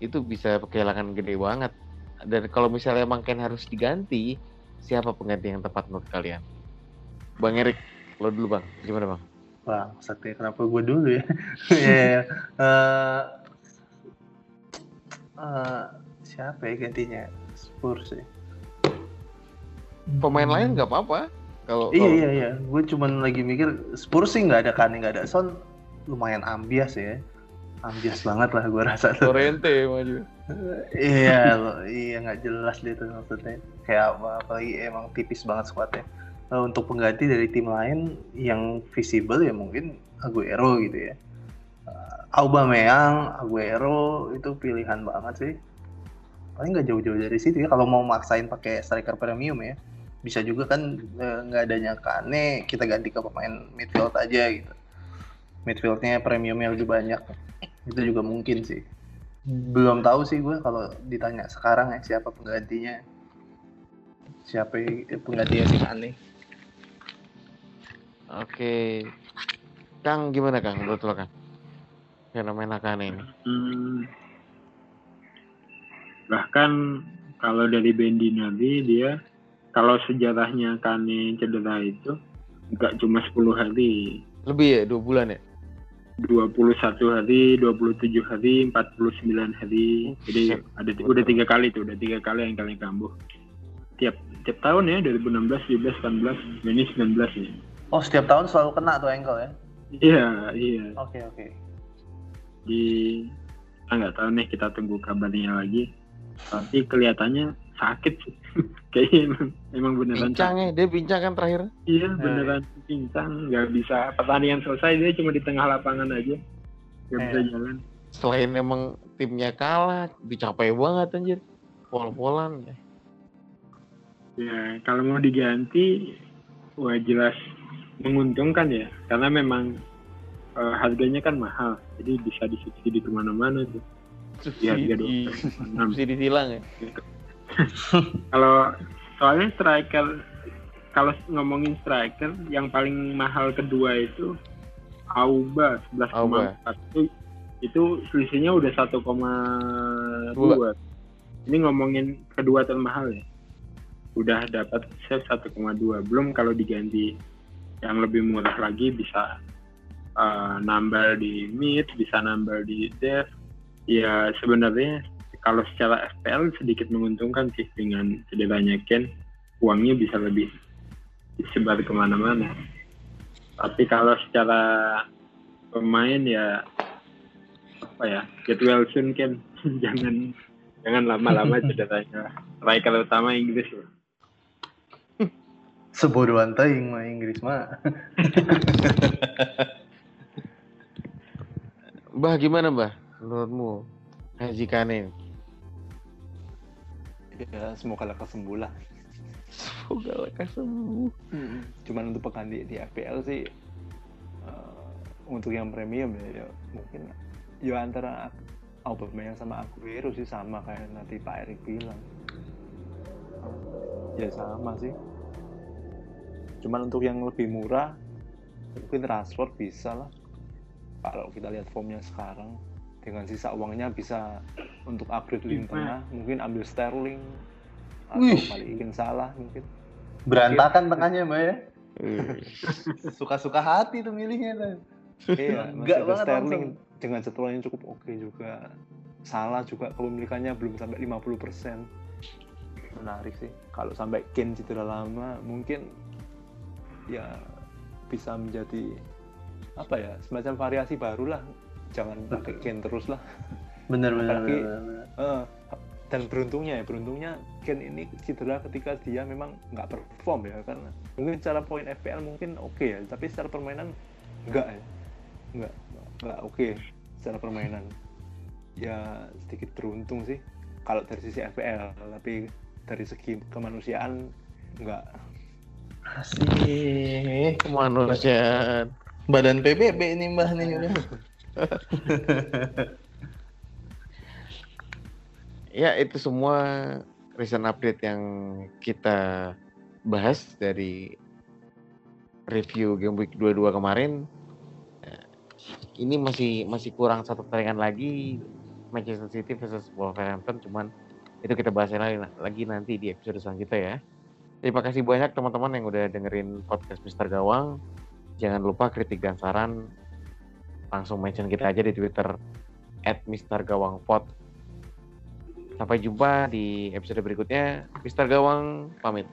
Itu bisa kehilangan gede banget. Dan kalau misalnya emang Ken harus diganti, siapa pengganti yang tepat menurut kalian? Bang Erik, lo dulu bang. Gimana bang? Wah, sakti kenapa gue dulu ya? Iya. Eh, eh, siapa ya gantinya? Spurs ya. Pemain lain nggak apa-apa. Kalau Iya kalau- iya iya, gue cuman lagi mikir Spurs sih nggak ada Kane nggak ada Son, lumayan ambias ya, ambias banget lah gue rasa tuh. Lorente maju. iya loh, iya nggak jelas dia tuh maksudnya. Kayak apa, apalagi emang tipis banget squadnya. Eh, untuk pengganti dari tim lain yang visible ya mungkin Aguero gitu ya. Eh, Aubameyang, Aguero itu pilihan banget sih. Paling nggak jauh-jauh dari situ ya. Kalau mau maksain pakai striker premium ya, bisa juga kan eh, nggak adanya Kane, kita ganti ke pemain midfield aja gitu. Midfieldnya premiumnya lebih banyak. Itu juga mungkin sih. Belum tahu sih gue kalau ditanya sekarang ya siapa penggantinya. Siapa yang- penggantinya si Kane. Oke. Kang gimana Kang menurut lo Kang? Fenomena Kane ini. Hmm. Bahkan kalau dari Bendi Nabi dia kalau sejarahnya Kane cedera itu nggak cuma 10 hari, Lebih ya dua bulan ya? 21 hari, 27 hari, 49 hari. Jadi Buset. ada udah tiga kali tuh, udah tiga kali yang kalian kambuh. tiap tiap tahun ya 2016, 17, 18, ini 19 nih. Oh setiap tahun selalu kena tuh ankle ya? Iya, iya. Oke oke. Di kita nggak tahu nih kita tunggu kabarnya lagi. Tapi kelihatannya sakit sih. Kayaknya emang, emang beneran Pincang ya, dia pincang kan terakhir. Iya Nah, beneran pincang, nggak bisa pertandingan selesai dia cuma di tengah lapangan aja, nggak bisa Eh. jalan. Selain emang timnya kalah, dicapai banget anjir. Pol-polan ya. Ya kalau mau diganti, wah jelas menguntungkan ya, karena memang eh, harganya kan mahal, jadi bisa disubsidi ke mana-mana tuh. Iya, iya dong. Enam. Subsidi silang ya. Kalau soalnya striker, kalau ngomongin striker, yang paling mahal kedua itu Auba 11,4 itu, itu selisihnya udah 1,2 ini ngomongin kedua termahal ya. Udah dapat save 1,2 belum kalau diganti yang lebih murah lagi bisa uh, nambah di mid bisa nambah di dev. Ya sebenarnya kalau secara FPL sedikit menguntungkan sih dengan cederanya Ken uangnya bisa lebih disebar ke mana-mana tapi kalau secara pemain ya apa ya get well soon Ken jangan jangan lama-lama cederanya striker utama Inggris loh Sebodohan teuing mah Inggris mah. Mbah gimana mbah? Menurutmu Haji Kane? Ya semoga lekas sembuh lah. Semoga lekas sembuh. Cuman untuk pekan di, di FPL sih eh, untuk yang premium ya, ya mungkin ya antara Aubameyang sama Aguero sih sama kayak nanti Pak Erik bilang. Ya sama sih. Cuman untuk yang lebih murah mungkin Rashford bisa lah. Kalau kita lihat formnya sekarang dengan sisa uangnya bisa untuk upgrade lini tengah mungkin ambil Sterling atau Wih. balikin salah mungkin Berantakan tengahnya mbak ya. Eh, Suka-suka hati tuh milihnya tuh. Iya, Enggak banget Sterling dengan jadwalnya cukup oke juga. Salah juga kepemilikannya belum sampai 50%. Menarik sih. Kalau sampai Kane cedera lama, mungkin ya bisa menjadi apa ya, semacam variasi baru lah. Jangan pakai Kane terus lah. Bener bener. Apalagi- bener, bener. Eh, dan beruntungnya ya, beruntungnya Kane ini cedera ketika dia memang nggak perform ya karena mungkin secara poin FPL mungkin oke ya, tapi secara permainan enggak ya, enggak enggak oke secara permainan. Ya sedikit beruntung sih kalau dari sisi FPL, tapi dari segi kemanusiaan enggak. Asik. Kemanusiaan. Badan PBB ini mbah nih udah. Ya itu semua recent update yang kita bahas dari review game week 22 kemarin. Eh, Ini masih masih kurang satu pertandingan lagi Manchester City versus Wolverhampton cuman itu kita bahas lagi, lagi nanti di episode selanjutnya ya. Terima kasih banyak teman-teman yang udah dengerin podcast Mister Gawang. Jangan lupa kritik dan saran langsung mention kita aja di Twitter @mistergawangpod. Sampai jumpa di episode berikutnya. Mister Gawang pamit.